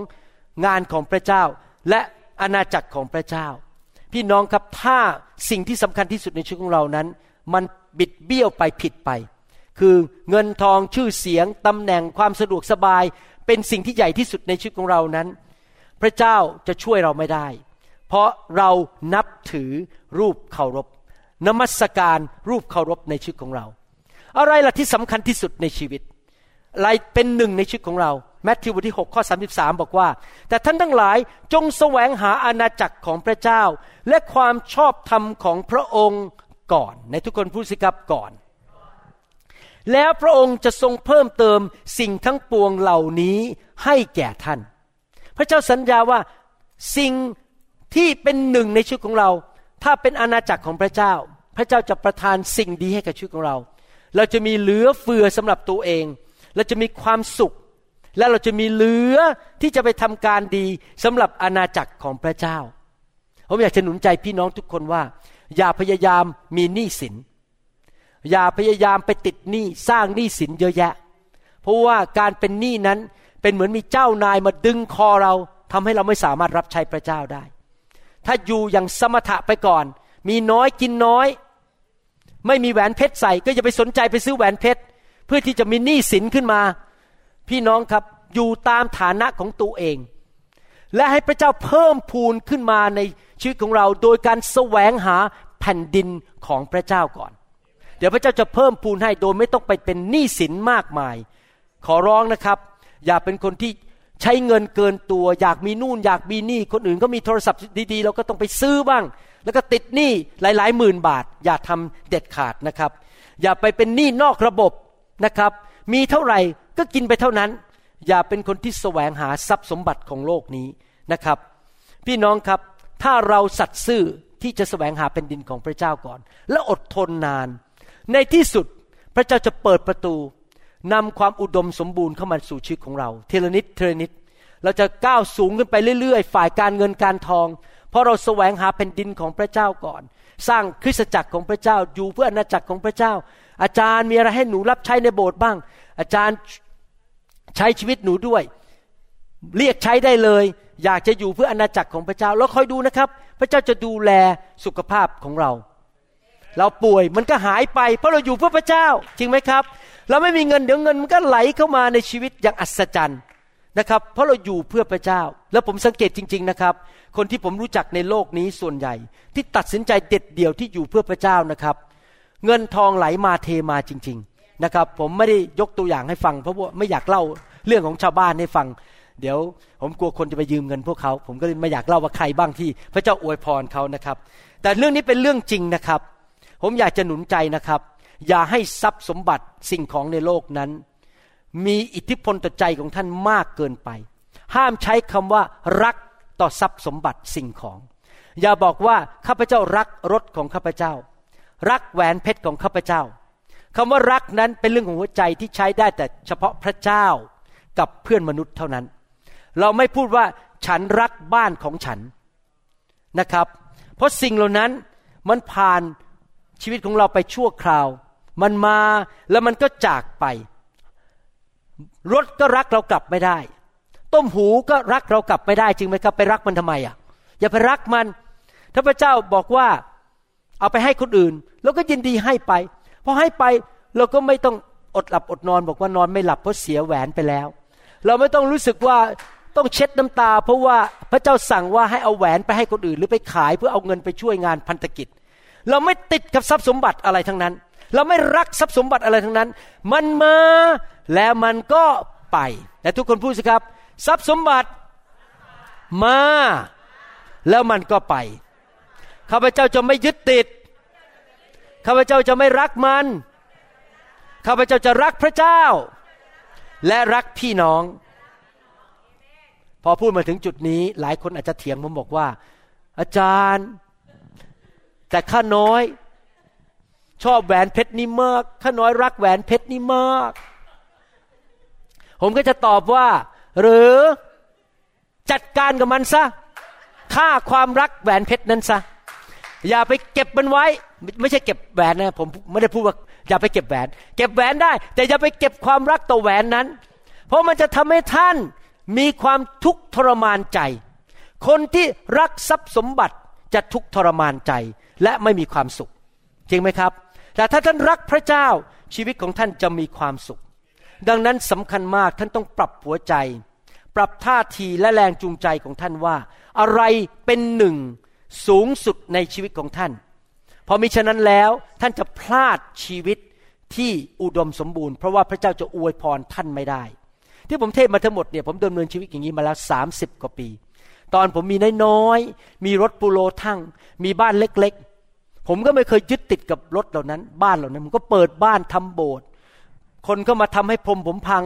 งานของพระเจ้า และอาณาจักรของพระเจ้า พี่น้องครับถ้าสิ่งที่สำคัญที่สุดในชีวิตของเรานั้น มันบิดเบี้ยวไปผิดไป คือเงินทองชื่อเสียงตำแหน่งความสะดวกสบาย เป็นสิ่งที่ใหญ่ที่สุดในชีวิตของเรานั้น พระเจ้าจะช่วยเราไม่ได้ เพราะเรานับถือรูปเคารพนมัสการรูปเคารพในชีวิตของเรา อะไรล่ะที่สำคัญที่สุดในชีวิตอะไรเป็นหนึ่งในชีวิตของเราแมทธิวบทที่6ข้อ33 บอกว่า แต่ท่านทั้งหลายจงแสวงหาอาณาจักรของพระเจ้า และความชอบธรรมของพระองค์ก่อน ในทุกคนพูดสิครับก่อน แล้วพระองค์จะทรงเพิ่มเติมสิ่งทั้งปวงเหล่านี้ให้แก่ท่าน พระเจ้าสัญญาว่าสิ่งที่เป็นหนึ่งในชีวิตของเรา ถ้าเป็นอาณาจักรของพระเจ้า พระเจ้าจะประทานสิ่งดีให้กับชีวิตของเรา เราจะมีเหลือเฟือสำหรับตัวเอง เราจะมีความสุข และเราจะมีเหลือที่จะไปทำการดีสำหรับอาณาจักรของพระเจ้าผมอยากจะหนุนใจพี่น้องทุกคนว่า อย่าพยายามมีหนี้สิน อย่าพยายามไปติดหนี้สร้างหนี้สินเยอะแยะ เพราะว่าการเป็นหนี้นั้นเป็นเหมือนมีเจ้านายมาดึงคอเราทำให้เราไม่สามารถรับใช้พระเจ้าได้ ถ้าอยู่อย่างสมถะไปก่อน มีน้อยกินน้อย ไม่มีแหวนเพชรใส่ก็อย่าไปสนใจไปซื้อแหวนเพชรเพื่อที่จะมีหนี้สินขึ้นมา พี่น้องครับอยู่ตามฐานะของตัวเอง และให้พระเจ้าเพิ่มพูนขึ้นมาในชีวิตของเรา โดยการแสวงหาแผ่นดินของพระเจ้าก่อน เดี๋ยวพระเจ้าจะเพิ่มพูนให้โดยไม่ต้องไปเป็นหนี้สินมากมาย ขอร้องนะครับ อย่าเป็นคนที่ใช้เงินเกินตัว อยากมีนู่นอยากมีนี่ คนอื่นก็มีโทรศัพท์ดีๆ เราก็ต้องไปซื้อบ้าง แล้วก็ติดหนี้หลายๆหมื่นบาท อย่าทำเด็ดขาดนะครับ อย่าไปเป็นหนี้นอกระบบนะครับ มีเท่าไหร่ก็กินไปเท่านั้น อย่าเป็นคนที่แสวงหาทรัพย์สมบัติของโลกนี้นะครับ พี่น้องครับถ้าเราสัตย์ซื่อที่จะแสวงหาเป็นดินของพระเจ้าก่อน และอดทนนาน ในที่สุดพระเจ้าจะเปิดประตูนำความอุดมสมบูรณ์เข้ามาสู่ชีวิตของเราเทลนิดเทลนิดเราจะก้าวสูงขึ้นไปเรื่อยๆ ฝ่ายการเงินการทอง เพราะเราแสวงหาแผ่นดินของพระเจ้าก่อน สร้างคริสตจักรของพระเจ้าอยู่เพื่ออาณาจักรของพระเจ้า อาจารย์มีอะไรให้หนูรับใช้ในโบสถ์บ้าง อาจารย์ใช้ชีวิตหนูด้วย เรียกใช้ได้เลย อยากจะอยู่เพื่ออาณาจักรของพระเจ้า แล้วคอยดูนะครับ พระเจ้าจะดูแลสุขภาพของเรา เราป่วยมันก็หายไป เพราะเราอยู่เพื่อพระเจ้า จริงไหมครับ เราไม่มีเงินเดี๋ยวเงินมันก็ไหลเข้ามาในชีวิตอย่างอัศจรรย์นะครับ เพราะเราอยู่เพื่อพระเจ้า แล้วผมสังเกตจริง ๆนะครับ คนที่ผมรู้จักในโลกนี้ส่วนใหญ่ ที่ตัดสินใจเด็ดเดี่ยวที่อยู่เพื่อพระเจ้านะครับ เงินทองไหลมาเทมาจริง ๆนะครับ ผมไม่ได้ยกตัวอย่างให้ฟัง เพราะว่าไม่อยากเล่าเรื่องของชาวบ้านให้ฟัง เดี๋ยวผมกลัวคนจะไปยืมเงินพวกเขา ผมก็เลยไม่อยากเล่าว่าใครบ้างที่พระเจ้าอวยพรเขานะครับ แต่เรื่องนี้เป็นเรื่องจริงนะครับ ผมอยากจะหนุนใจนะครับ อย่าให้ทรัพย์สมบัติสิ่งของในโลกนั้น มีอิทธิพลต่อใจของท่านมากเกินไป ห้ามใช้คำว่ารักต่อทรัพย์สมบัติสิ่งของ อย่าบอกว่าข้าพเจ้ารักรถของข้าพเจ้า รักแหวนเพชรของข้าพเจ้าคำว่ารักนั้นเป็นเรื่องของหัวใจที่ใช้ได้แต่เฉพาะพระเจ้ากับเพื่อนมนุษย์เท่านั้น เราไม่พูดว่าฉันรักบ้านของฉันนะครับ เพราะสิ่งเหล่านั้นมันผ่าน ชีวิตของเราไปชั่วคราว มันมาแล้วมันก็จากไป รถก็รักเรากลับไม่ได้ ต้มหูก็รักเรากลับไม่ได้จริงไหมครับ ไปรักมันทำไมอะ อย่าไปรักมัน ถ้าพระเจ้าบอกว่าเอาไปให้คนอื่นเราก็ยินดีให้ไปพอให้ไปเราก็ไม่ต้องอดหลับอดนอนบอกว่านอนไม่หลับเพราะเสียแหวนไปแล้ว เราไม่ต้องรู้สึกว่าต้องเช็ดน้ำตา เพราะว่าพระเจ้าสั่งว่าให้เอาแหวนไปให้คนอื่น หรือไปขายเพื่อเอาเงินไปช่วยงานพันธกิจ เราไม่ติดกับทรัพย์สมบัติอะไรทั้งนั้น เราไม่รักทรัพย์สมบัติอะไรทั้งนั้น มันมาแล้วมันก็ไปแต่ทุกคนพูดสิครับ ทรัพย์สมบัติมา แล้วมันก็ไปข้าพเจ้าจะไม่ยึดติดข้าพเจ้าจะไม่รักมันข้าพเจ้าจะรักพระเจ้า และรักพี่น้อง พอพูดมาถึงจุดนี้ หลายคนอาจจะเถียงผมบอกว่า อาจารย์ แต่ข้าน้อย ชอบแหวนเพชรนี่มากข้าน้อยรักแหวนเพชรนี่มาก ผมก็จะตอบว่า หรือจัดการกับมันซะฆ่าความรักแหวนเพชรนั้นซะอย่าไปเก็บมันไว้ ไม่ใช่เก็บแหวนนะผมไม่ได้พูดว่าอย่าไปเก็บแหวน เก็บแหวนได้ แต่อย่าไปเก็บความรักต่อแหวนนั้น เพราะมันจะทำให้ท่านมีความทุกข์ทรมานใจ คนที่รักทรัพย์สมบัติจะทุกข์ทรมานใจ และไม่มีความสุข จริงไหมครับ แต่ถ้าท่านรักพระเจ้าชีวิตของท่านจะมีความสุข ดังนั้นสำคัญมากท่านต้องปรับหัวใจ ปรับท่าทีและแรงจูงใจของท่านว่า อะไรเป็นหนึ่งสูงสุดในชีวิตของท่าน พอมิฉะนั้นแล้วท่านจะพลาดชีวิตที่อุดมสมบูรณ์เพราะว่าพระเจ้าจะอวยพรท่านไม่ได้ ที่ผมเทศมาทั้งหมดเนี่ยผมดำเนินชีวิตอย่างนี้มาแล้วสามสิบกว่าปี ตอนผมมีน้อยๆมีรถปูโรทั้งมีบ้านเล็กๆ ผมก็ไม่เคยยึดติดกับรถเหล่านั้น บ้านเหล่านั้นผมก็เปิดบ้านทำโบสถ์คนก็มาทำให้พรมผมพัง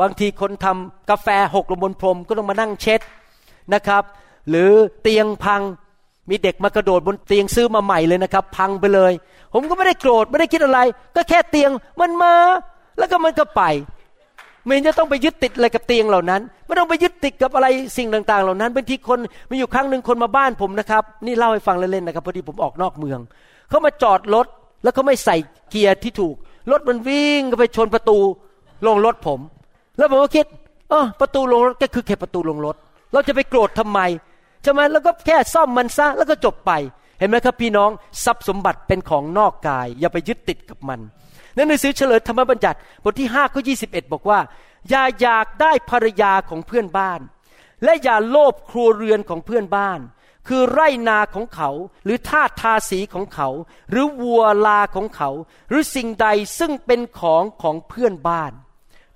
บางทีคนทำกาแฟหกลงบนพรมก็ต้องมานั่งเช็ดนะครับ หรือเตียงพังมีเด็กมากระโดดบนเตียงซื้อมาใหม่เลยนะครับ พังไปเลย ผมก็ไม่ได้โกรธไม่ได้คิดอะไร ก็แค่เตียงมันมา แล้วก็มันก็ไป ไม่จะต้องไปยึดติดอะไรกับเตียงเหล่านั้น ไม่ต้องไปยึดติดกับอะไรสิ่งต่าง ๆ เหล่านั้นบางทีคนมีอยู่ครั้งหนึ่งคนมาบ้านผมนะครับ นี่เล่าให้ฟังเล่นๆนะครับพอดีผมออกนอกเมืองเขามาจอดรถแล้วเขาไม่ใส่เกียร์ที่ถูกรถมันวิ่งก็ไปชนประตูลงรถผม แล้วผมก็คิดเออประตูลงรถก็คือแค่ประตูลงรถ เราจะไปโกรธทำไมใช่ไหมแล้วก็แค่ซ่อมมันซะแล้วก็จบไป เห็นไหมครับพี่น้องทรัพย์สมบัติเป็นของนอกกาย อย่าไปยึดติดกับมัน ในหนังสือเฉลยธรรมบัญญัติบทที่5ข้อ21 บอกว่า อย่าอยากได้ภรรยาของเพื่อนบ้าน และอย่าโลภครัวเรือนของเพื่อนบ้าน คือไร่นาของเขา หรือท่าทาสีของเขา หรือวัวลาของเขา หรือสิ่งใดซึ่งเป็นของของเพื่อนบ้าน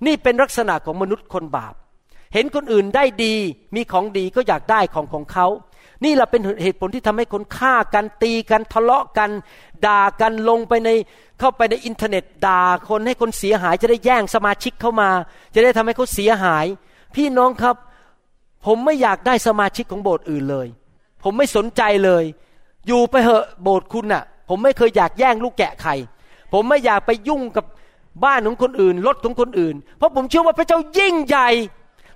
นี่เป็นลักษณะของมนุษย์คนบาป เห็นคนอื่นได้ดี มีของดีก็อยากได้ของของเขานี่แหละเป็นเหตุผลที่ทำให้คนฆ่ากันตีกันทะเลาะกัน ด่ากันลงไปในเข้าไปในอินเทอร์เน็ตด่าคนให้คนเสียหายจะได้แย่งสมาชิกเข้ามา จะได้ทำให้เขาเสียหาย พี่น้องครับ ผมไม่อยากได้สมาชิกของโบสถ์อื่นเลย ผมไม่สนใจเลย อยู่ไปเหอะโบสถ์คุณน่ะ ผมไม่เคยอยากแย่งลูกแกะใคร ผมไม่อยากไปยุ่งกับบ้านของคนอื่นรถของคนอื่น เพราะผมเชื่อว่าพระเจ้ายิ่งใหญ่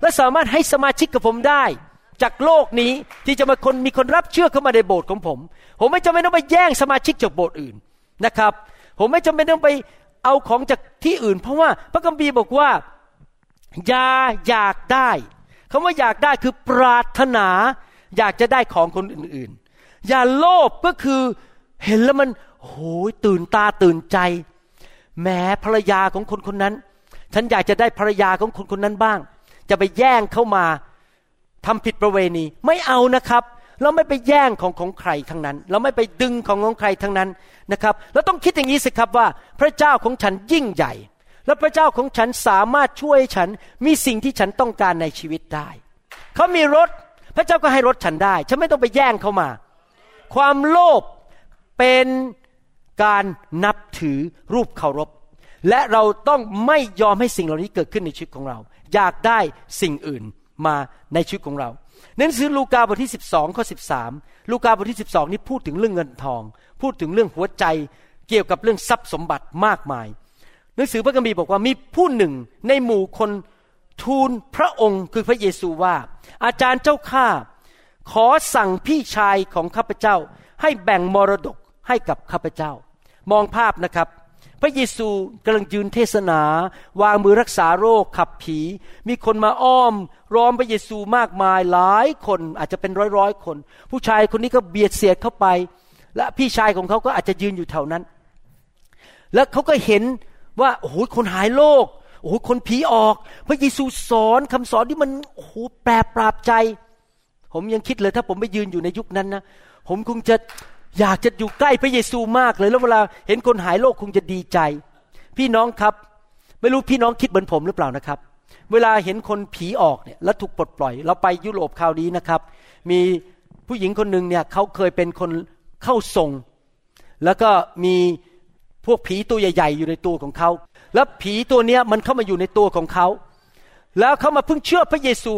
และสามารถให้สมาชิกกับผมได้ จากโลกนี้ที่จะมาคนมีคนรับเชื่อเข้ามาในโบสถ์ของผม ผมไม่จำเป็นต้องไปแย่งสมาชิกจากโบสถ์อื่นนะครับ ผมไม่จำเป็นต้องไปเอาของจากที่อื่น เพราะว่าพระคัมภีร์บอกว่าอย่าอยากได้คำว่าอยากได้คือปรารถนา อยากจะได้ของคนอื่นๆ อย่าโลภก็คือเห็นแล้วมันโอ้ยตื่นตาตื่นใจแหมภรรยาของคนคนนั้น ฉันอยากจะได้ภรรยาของคนคนนั้นบ้าง จะไปแย่งเข้ามา ทำผิดประเวณีไม่เอานะครับ เราไม่ไปแย่งของของใครทั้งนั้น เราไม่ไปดึงของของใครทั้งนั้นนะครับ เราต้องคิดอย่างนี้สิครับว่าพระเจ้าของฉันยิ่งใหญ่ และพระเจ้าของฉันสามารถช่วยฉันมีสิ่งที่ฉันต้องการในชีวิตได้ เขามีรถพระเจ้าก็ให้รถฉันได้ ฉันไม่ต้องไปแย่งเขามา ความโลภเป็นการนับถือรูปเคารพ และเราต้องไม่ยอมให้สิ่งเหล่านี้เกิดขึ้นในชีวิตของเรา อยากได้สิ่งอื่น มาในชีวิตของเราหนังสือลูกาบทที่ 12ข้อ13 ลูกาบทที่ 12 นี้พูดถึงเรื่องเงินทอง พูดถึงเรื่องหัวใจเกี่ยวกับเรื่องทรัพย์สมบัติมากมาย หนังสือพระคัมภีร์บอกว่ามีผู้หนึ่งในหมู่คนทูลพระองค์คือพระเยซูว่า อาจารย์เจ้าข้าขอสั่งพี่ชายของข้าพเจ้า ให้แบ่งมรดกให้กับข้าพเจ้า มองภาพนะครับ พระเยซูกำลังยืนเทศนา วางมือรักษาโรคขับผี มีคนมาอ้อมร้อมพระเยซูมากมายหลายคนอาจจะเป็นร้อยร้อยคน ผู้ชายคนนี้ก็เบียดเสียดเข้าไป และพี่ชายของเขาก็อาจจะยืนอยู่แถวนั้น แล้วเขาก็เห็นว่าโอ้โหคนหายโรคโอ้โหคนผีออก พระเยซูสอนคำสอนที่มันโอ้โหแปรปราบใจ ผมยังคิดเลยถ้าผมไปยืนอยู่ในยุคนั้นนะผมคงจะ อยากจะอยู่ใกล้พระเยซูมากเลย แล้วเวลาเห็นคนหายโรคคงจะดีใจ พี่น้องครับ ไม่รู้พี่น้องคิดเหมือนผมหรือเปล่านะครับ เวลาเห็นคนผีออกเนี่ยแล้วถูกปลดปล่อย เราไปยุโรปคราวนี้นะครับ มีผู้หญิงคนหนึ่งเนี่ยเขาเคยเป็นคนเข้าทรง แล้วก็มีพวกผีตัวใหญ่ ๆ อยู่ในตัวของเขา แล้วผีตัวเนี้ยมันเข้ามาอยู่ในตัวของเขา แล้วเขามาเพิ่งเชื่อพระเยซู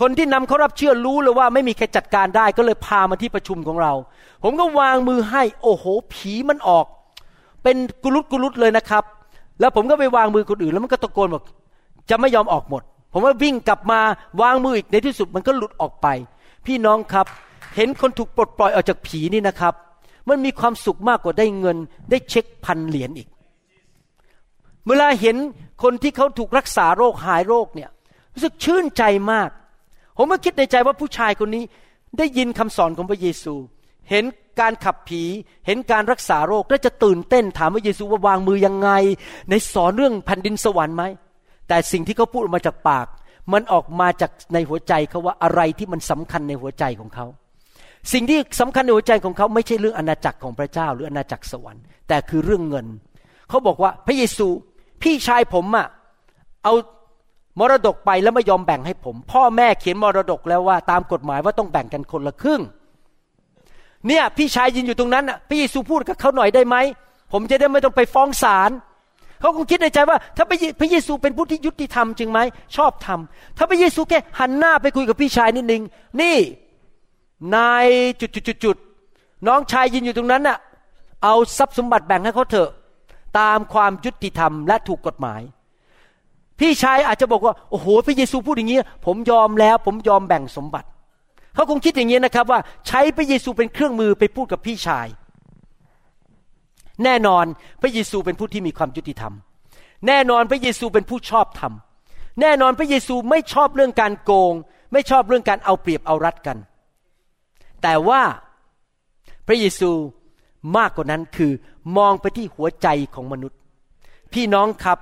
คนที่นำเขารับเชื่อรู้เลยว่าไม่มีใครจัดการได้ก็เลยพามาที่ประชุมของเรา ผมก็วางมือให้โอ้โห ผีมันออก เป็นกุลุตกุลุตเลยนะครับ แล้วผมก็ไปวางมือคนอื่น แล้วมันก็ตะโกนบอกจะไม่ยอมออกหมด ผมว่าวิ่งกลับมาวางมืออีกในที่สุดมันก็หลุดออกไป พี่น้องครับ เห็นคนถูกปลดปล่อยออกจากผีนี่นะครับ มันมีความสุขมากกว่าได้เงิน ได้เช็คพันเหรียญอีก เวลาเห็นคนที่เขาถูกรักษาโรคหายโรคเนี่ยรู้สึกชื่นใจมาก ผมก็คิดในใจว่าผู้ชายคนนี้ได้ยินคำสอนของพระเยซู เห็นการขับผี เห็นการรักษาโรคแล้วจะตื่นเต้นถามพระเยซูว่าวางมือยังไง ในสอนเรื่องแผ่นดินสวรรค์ไหม แต่สิ่งที่เขาพูดออกมาจากปาก มันออกมาจากในหัวใจเขาว่าอะไรที่มันสำคัญในหัวใจของเขา สิ่งที่สำคัญในหัวใจของเขาไม่ใช่เรื่องอาณาจักรของพระเจ้า หรืออาณาจักรสวรรค์ แต่คือเรื่องเงิน เขาบอกว่าพระเยซูพี่ชายผมอะเอา มรดกไปแล้วไม่ยอมแบ่งให้ผม พ่อแม่เขียนมรดกแล้วว่า ตามกฎหมายว่าต้องแบ่งกันคนละครึ่ง เนี่ย พี่ชายยืนอยู่ตรงนั้นอะพระเยซูพูดกับเขาหน่อยได้ไหมผมจะได้ไม่ต้องไปฟ้องศาลเขาคงคิดในใจว่า ถ้าพระเยซูเป็นผู้ที่ยุติธรรมจริงไหมชอบทำถ้าพระเยซูแค่หันหน้าไปคุยกับพี่ชายนิดนึงนี่นายจุดจุดจุดจุดน้องชายยืนอยู่ตรงนั้นน่ะ เอาทรัพย์สมบัติแบ่งให้เขาเถอะ ตามความยุติธรรมและถูกกฎหมาย พี่ชายอาจจะบอกว่าโอ้โหพระเยซูพูดอย่างนี้ ผมยอมแล้ว ผมยอมแบ่งสมบัติเขาคงคิดอย่างนี้นะครับว่าใช้พระเยซูเป็นเครื่องมือไปพูดกับพี่ชาย แน่นอนพระเยซูเป็นผู้ที่มีความยุติธรรม แน่นอนพระเยซูเป็นผู้ชอบธรรม แน่นอนพระเยซูไม่ชอบเรื่องการโกง ไม่ชอบเรื่องการเอาเปรียบเอารัดกัน แต่ว่าพระเยซูมากกว่านั้นคือมองไปที่หัวใจของมนุษย์ พี่น้องครับ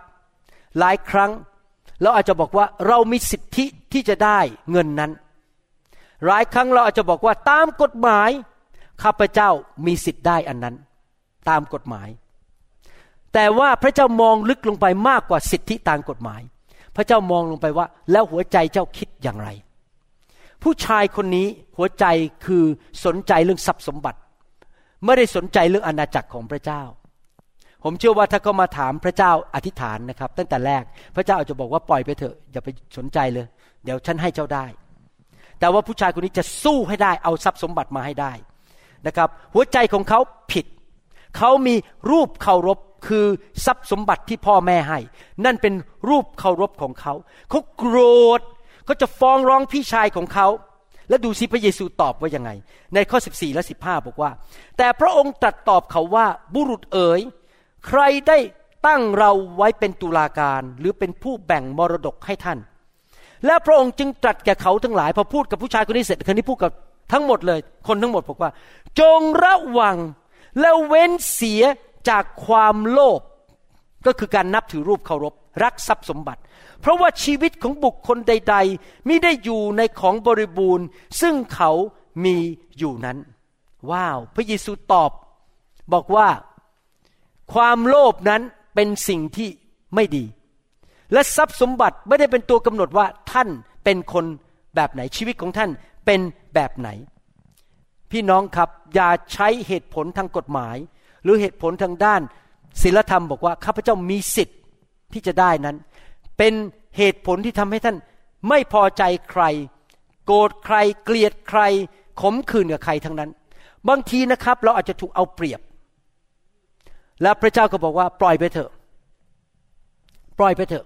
หลายครั้งเราอาจจะบอกว่าเรามีสิทธิที่จะได้เงินนั้น หลายครั้งเราอาจจะบอกว่าตามกฎหมายข้าพเจ้ามีสิทธิ์ได้อันนั้น ตามกฎหมาย แต่ว่าพระเจ้ามองลึกลงไปมากกว่าสิทธิตามกฎหมาย พระเจ้ามองลงไปว่า แล้วหัวใจเจ้าคิดอย่างไร ผู้ชายคนนี้หัวใจคือสนใจเรื่องทรัพย์สมบัติ ไม่ได้สนใจเรื่องอาณาจักรของพระเจ้า ผมเชื่อว่าถ้าเขามาถามพระเจ้าอธิษฐานนะครับ ตั้งแต่แรกพระเจ้าอาจจะบอกว่าปล่อยไปเถอะอย่าไปสนใจเลย เดี๋ยวฉันให้เจ้าได้ แต่ว่าผู้ชายคนนี้จะสู้ให้ได้เอาทรัพย์สมบัติมาให้ได้นะครับ หัวใจของเขาผิด เขามีรูปเคารพคือทรัพย์สมบัติที่พ่อแม่ให้ นั่นเป็นรูปเคารพของเขา เขาโกรธเขาจะฟ้องร้องพี่ชายของเขา แล้วดูสิพระเยซูตอบว่ายังไง ในข้อ 14 และ 15 บอกว่า แต่พระองค์ตรัสตอบเขาว่าบุรุษเอ๋ย ใครได้ตั้งเราไว้เป็นตุลาการหรือเป็นผู้แบ่งมรดกให้ท่าน และพระองค์จึงตรัสแก่เขาทั้งหลายพอพูดกับผู้ชายคนนี้เสร็จคนนี้พูดกับทั้งหมดเลย คนทั้งหมดบอกว่า จงระวังแล้วเว้นเสียจากความโลภก็คือการนับถือรูปเคารพ รักทรัพย์สมบัติ เพราะว่าชีวิตของบุคคลใดๆมิได้อยู่ในของบริบูรณ์ ซึ่งเขามีอยู่นั้น ว้าว พระเยซูตอบบอกว่า ความโลภนั้นเป็นสิ่งที่ไม่ดี และทรัพย์สมบัติไม่ได้เป็นตัวกำหนดว่าท่านเป็นคนแบบไหนชีวิตของท่านเป็นแบบไหน พี่น้องครับอย่าใช้เหตุผลทางกฎหมาย หรือเหตุผลทางด้านศีลธรรมบอกว่าข้าพเจ้ามีสิทธิ์ที่จะได้นั้น เป็นเหตุผลที่ทำให้ท่านไม่พอใจใคร โกรธใครเกลียดใครขมขื่นกับใครทั้งนั้น บางทีนะครับ เราอาจจะถูกเอาเปรียบ แล้วพระเจ้าก็บอกว่าปล่อยไปเถอะ ปล่อยไปเถอะ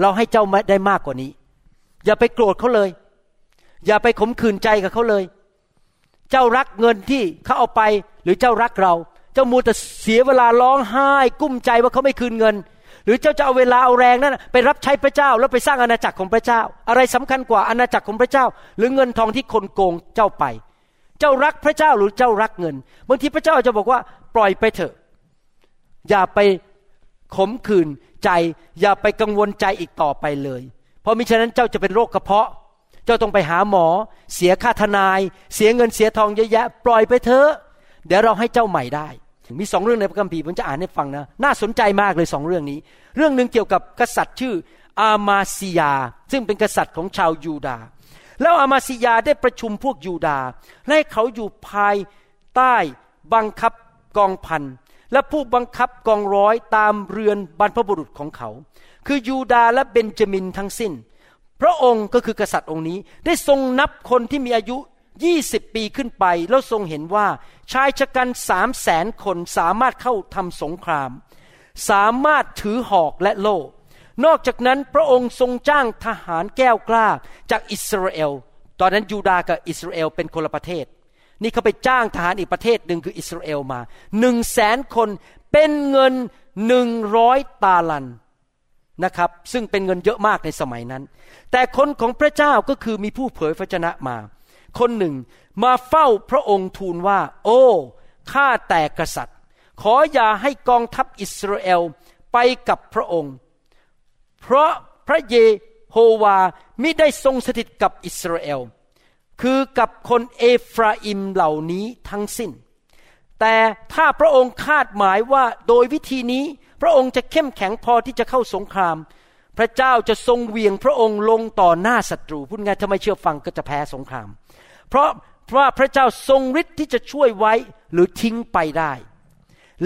เราให้เจ้าได้มากกว่านี้ อย่าไปโกรธเขาเลย อย่าไปขมขื่นใจกับเขาเลย เจ้ารักเงินที่เขาเอาไปหรือเจ้ารักเรา เจ้ามัวแต่เสียเวลาร้องไห้ กุ้มใจว่าเขาไม่คืนเงิน หรือเจ้าจะเอาเวลาเอาแรงนั้นไปรับใช้พระเจ้าแล้วไปสร้างอาณาจักรของพระเจ้า อะไรสำคัญกว่าอาณาจักรของพระเจ้า หรือเงินทองที่คนโกงเจ้าไป เจ้ารักพระเจ้าหรือเจ้ารักเงินบางทีพระเจ้าจะบอกว่า ปล่อยไปเถอะ อย่าไปขมขื่นใจ อย่าไปกังวลใจอีกต่อไปเลย เพราะมิฉะนั้นเจ้าจะเป็นโรคกระเพาะ เจ้าต้องไปหาหมอ เสียค่าทนาย เสียเงินเสียทองเยอะแยะ ปล่อยไปเถอะ เดี๋ยวเราให้เจ้าใหม่ได้ มีสองเรื่องในพระคัมภีร์ผมจะอ่านให้ฟังนะ น่าสนใจมากเลยสองเรื่องนี้ เรื่องหนึ่งเกี่ยวกับกษัตริย์ชื่ออามาซิยา ซึ่งเป็นกษัตริย์ของชาวยูดาห์แล้วอามาซิยาได้ประชุมพวกยูดาห์และให้เขาอยู่ภายใต้บังคับกองพัน และผู้บังคับกองร้อยตามเรือนบรรพบุรุษของเขา คือยูดาและเบนจามินทั้งสิ้น พระองค์ก็คือกษัตริย์องค์นี้ได้ทรงนับคนที่มีอายุ20ปีขึ้นไป แล้วทรงเห็นว่าชายชะกันสามแสนคนสามารถเข้าทำสงคราม สามารถถือหอกและโล่ นอกจากนั้นพระองค์ทรงจ้างทหารแก้วกล้าจากอิสราเอล ตอนนั้นยูดากับอิสราเอลเป็นคนละประเทศ นี่เขาไปจ้างทหารอีกประเทศหนึ่งคืออิสราเอลมาหนึ่งแสนคนเป็นเงินหนึ่งร้อยตาลันนะครับซึ่งเป็นเงินเยอะมากในสมัยนั้น แต่คนของพระเจ้าก็คือมีผู้เผยพระชนะมา คนหนึ่งมาเฝ้าพระองค์ทูลว่า โอ้ข้าแต่กษัตริย์ ขออย่าให้กองทัพอิสราเอลไปกับพระองค์ เพราะพระเยโฮวามิได้ทรงสถิตกับอิสราเอล คือกับคนเอฟราอิมเหล่านี้ทั้งสิ้น แต่ถ้าพระองค์คาดหมายว่าโดยวิธีนี้พระองค์จะเข้มแข็งพอที่จะเข้าสงคราม พระเจ้าจะทรงเวียงพระองค์ลงต่อหน้าศัตรูพูดง่ายถ้าไม่เชื่อฟังก็จะแพ้สงคราม เพราะเพราะว่าพระเจ้าทรงฤทธิ์ที่จะช่วยไว้หรือทิ้งไปได้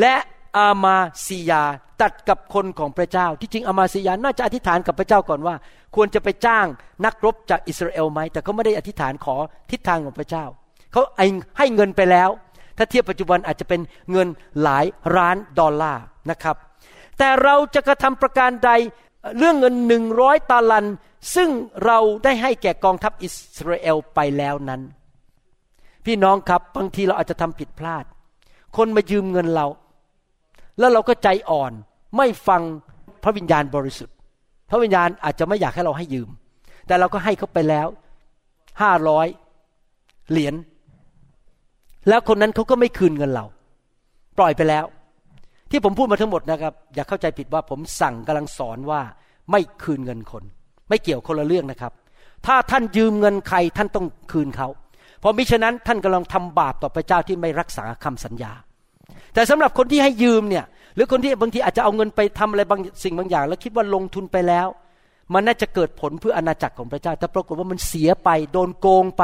และ อามาซิยาตัดกับคนของพระเจ้า ที่จริงอามาซิยาน่าจะอธิษฐานกับพระเจ้าก่อนว่า ควรจะไปจ้างนักรบจากอิสราเอลไหมแต่เขาไม่ได้อธิษฐานขอทิศทางของพระเจ้าเขาให้เงินไปแล้ว ถ้าเทียบปัจจุบันอาจจะเป็นเงินหลายล้านดอลลาร์นะครับ แต่เราจะกระทำประการใดเรื่องเงินหนึ่งร้อยตาลัน ซึ่งเราได้ให้แก่กองทัพอิสราเอลไปแล้วนั้น พี่น้องครับบางทีเราอาจจะทำผิดพลาด คนมายืมเงินเรา แล้วเราก็ใจอ่อนไม่ฟังพระวิญญาณบริสุทธิ์ พระวิญญาณอาจจะไม่อยากให้เราให้ยืม แต่เราก็ให้เขาไปแล้วห้าร้อยเหรียญแล้วคนนั้นเขาก็ไม่คืนเงินเรา ปล่อยไปแล้ว ที่ผมพูดมาทั้งหมดนะครับ อย่าเข้าใจผิดว่าผมสั่งกำลังสอนว่าไม่คืนเงินคน ไม่เกี่ยวคนละเรื่องนะครับ ถ้าท่านยืมเงินใครท่านต้องคืนเขาเพราะมิฉะนั้นท่านกำลังทำบาปต่อพระเจ้าที่ไม่รักษาคำสัญญา แต่สำหรับคนที่ให้ยืมเนี่ยหรือคนที่บางทีอาจจะเอาเงินไปทำอะไรบางสิ่งบางอย่าง แล้วคิดว่าลงทุนไปแล้ว มันน่าจะเกิดผลเพื่ออาณาจักรของพระเจ้า แต่ปรากฏว่ามันเสียไปโดนโกงไป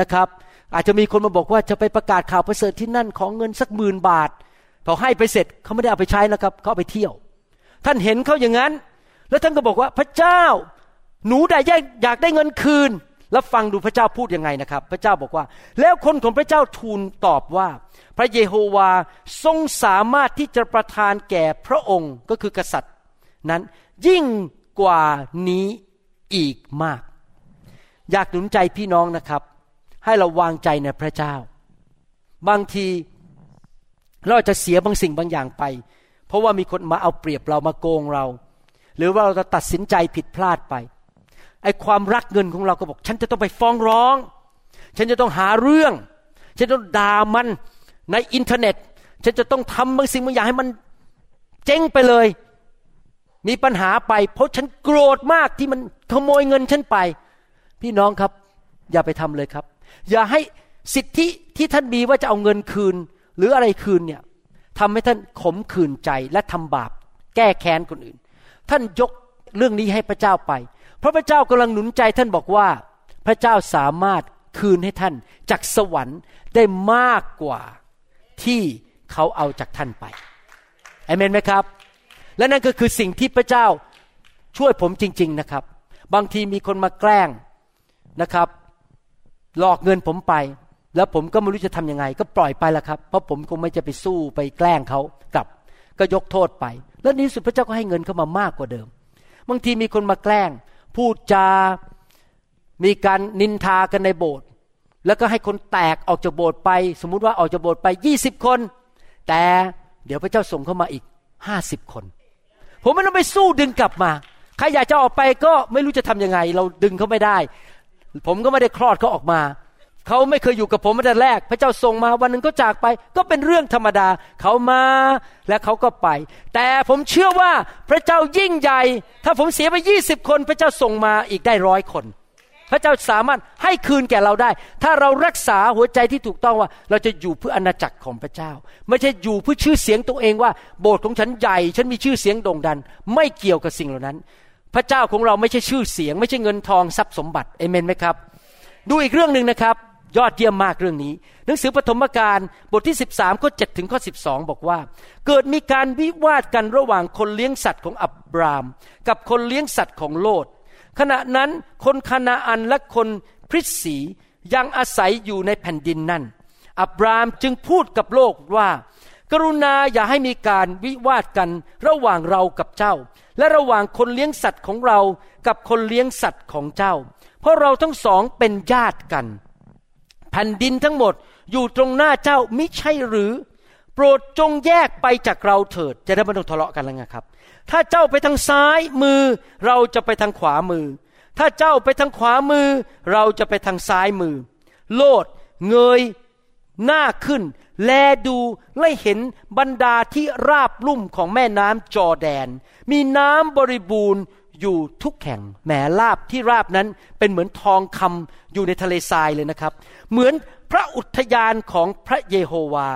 นะครับ อาจจะมีคนมาบอกว่าจะไปประกาศข่าวประเสริฐที่นั่นของเงินสักหมื่นบาทพอให้ไปเสร็จเขาไม่ได้เอาไปใช้นะครับเขาเอาไปเที่ยว ท่านเห็นเขาอย่างนั้น แล้วท่านก็บอกว่าพระเจ้า หนูได้อยากได้เงินคืน แล้วฟังดูพระเจ้าพูดยังไงนะครับ พระเจ้าบอกว่า แล้วคนของพระเจ้าทูลตอบว่า พระเยโฮวาทรงสามารถที่จะประทานแก่พระองค์ก็คือกษัตริย์ นั้นยิ่งกว่านี้อีกมาก อยากหนุนใจพี่น้องนะครับ ให้เราวางใจในพระเจ้า บางทีเราจะเสียบางสิ่งบางอย่างไป เพราะว่ามีคนมาเอาเปรียบเรามาโกงเรา หรือว่าเราจะตัดสินใจผิดพลาดไป ไอ้ความรักเงินของเราก็บอก ฉันจะต้องไปฟ้องร้อง ฉันจะต้องหาเรื่อง ฉันต้องด่ามันในอินเทอร์เน็ต ฉันจะต้องทำบางสิ่งบางอย่างให้มันเจ๊งไปเลย มีปัญหาไป เพราะฉันโกรธมากที่มันขโมยเงินฉันไป พี่น้องครับ อย่าไปทำเลยครับ อย่าให้สิทธิที่ท่านมีว่าจะเอาเงินคืน หรืออะไรคืนเนี่ยทำให้ท่านขมขื่นใจและทำบาป แก้แค้นคนอื่น ท่านยกเรื่องนี้ให้พระเจ้าไป พระพเจ้ากำลังหนุนใจท่านบอกว่า พระเจ้าสามารถคืนให้ท่านจากสวรรค์ได้มากกว่าที่เขาเอาจากท่านไปเอเมนไหมครับ และนั่นก็คือสิ่งที่พระเจ้าช่วยผมจริง ๆนะครับ บางทีมีคนมาแกล้งนะครับ หลอกเงินผมไป แล้วผมก็ไม่รู้จะทํำยังไง ก็ปล่อยไปละครับ เพราะผมคงไม่จะไปสู้ไปแกล้งเขากลับ ก็ยกโทษไป แล้วนี้สุดพระเจ้าก็ให้เงินเขามามากกว่าเดิม บางทีมีคนมาแกล้ง พูดจา มีการนินทากันในโบสถ์แล้วก็ให้คนแตกออกจากโบสถ์ไป สมมุติว่าออกจากโบสถ์ไปยี่สิบคน แต่เดี๋ยวพระเจ้าส่งเข้ามาอีกห้าสิบคน ผมไม่ต้องไปสู้ดึงกลับมา ใครอยากจะออกไปก็ไม่รู้จะทํำยังไง เราดึงเขาไม่ได้ ผมก็ไม่ได้คลอดเขาออกมา เขาไม่เคยอยู่กับผมมาแต่แรก พระเจ้าส่งมาวันหนึ่งก็จากไป ก็เป็นเรื่องธรรมดา เขามาและเขาก็ไป แต่ผมเชื่อว่าพระเจ้ายิ่งใหญ่ ถ้าผมเสียไปยี่สิบคน พระเจ้าส่งมาอีกได้ร้อยคน พระเจ้าสามารถให้คืนแก่เราได้ ถ้าเรารักษาหัวใจที่ถูกต้องว่า เราจะอยู่เพื่ออนาจักรของพระเจ้า ไม่ใช่อยู่เพื่อชื่อเสียงตัวเองว่า โบสถ์ของฉันใหญ่ ฉันมีชื่อเสียงโด่งดัง ไม่เกี่ยวกับสิ่งเหล่านั้น พระเจ้าของเราไม่ใช่ชื่อเสียง ไม่ใช่เงินทองทรัพย์สมบัติเอเมนไหมครับ ดูอีกเรื่องหนึ่งนะครับ ยอดเยี่ยมมากเรื่องนี้ หนังสือปฐมกาลบทที่ 13ข้อ7ถึงข้อ12 บอกว่า เกิดมีการวิวาทกันระหว่างคนเลี้ยงสัตว์ของอับราม กับคนเลี้ยงสัตว์ของโลด ขณะนั้นคนคานาอันและคนพริสียังอาศัยอยู่ในแผ่นดินนั่น อับรามจึงพูดกับโลกว่า กรุณาอย่าให้มีการวิวาทกันระหว่างเรากับเจ้า และระหว่างคนเลี้ยงสัตว์ของเรากับคนเลี้ยงสัตว์ของเจ้า เพราะเราทั้งสองเป็นญาติกัน แผ่นดินทั้งหมดอยู่ตรงหน้าเจ้ามิใช่หรือ โปรดจงแยกไปจากเราเถิด จะได้ไม่ต้องทะเลาะกันแล้วไงครับ ถ้าเจ้าไปทางซ้ายมือ เราจะไปทางขวามือ ถ้าเจ้าไปทางขวามือ เราจะไปทางซ้ายมือ โลดเงยหน้าขึ้น แลดูและเห็นบรรดาที่ราบลุ่มของแม่น้ำจอแดน มีน้ำบริบูรณ์ อยู่ทุกแห่งแหมลาบที่ราบนั้นเป็นเหมือนทองคำอยู่ในทะเลทรายเลยนะครับ เหมือนพระอุทยานของพระเยโฮวา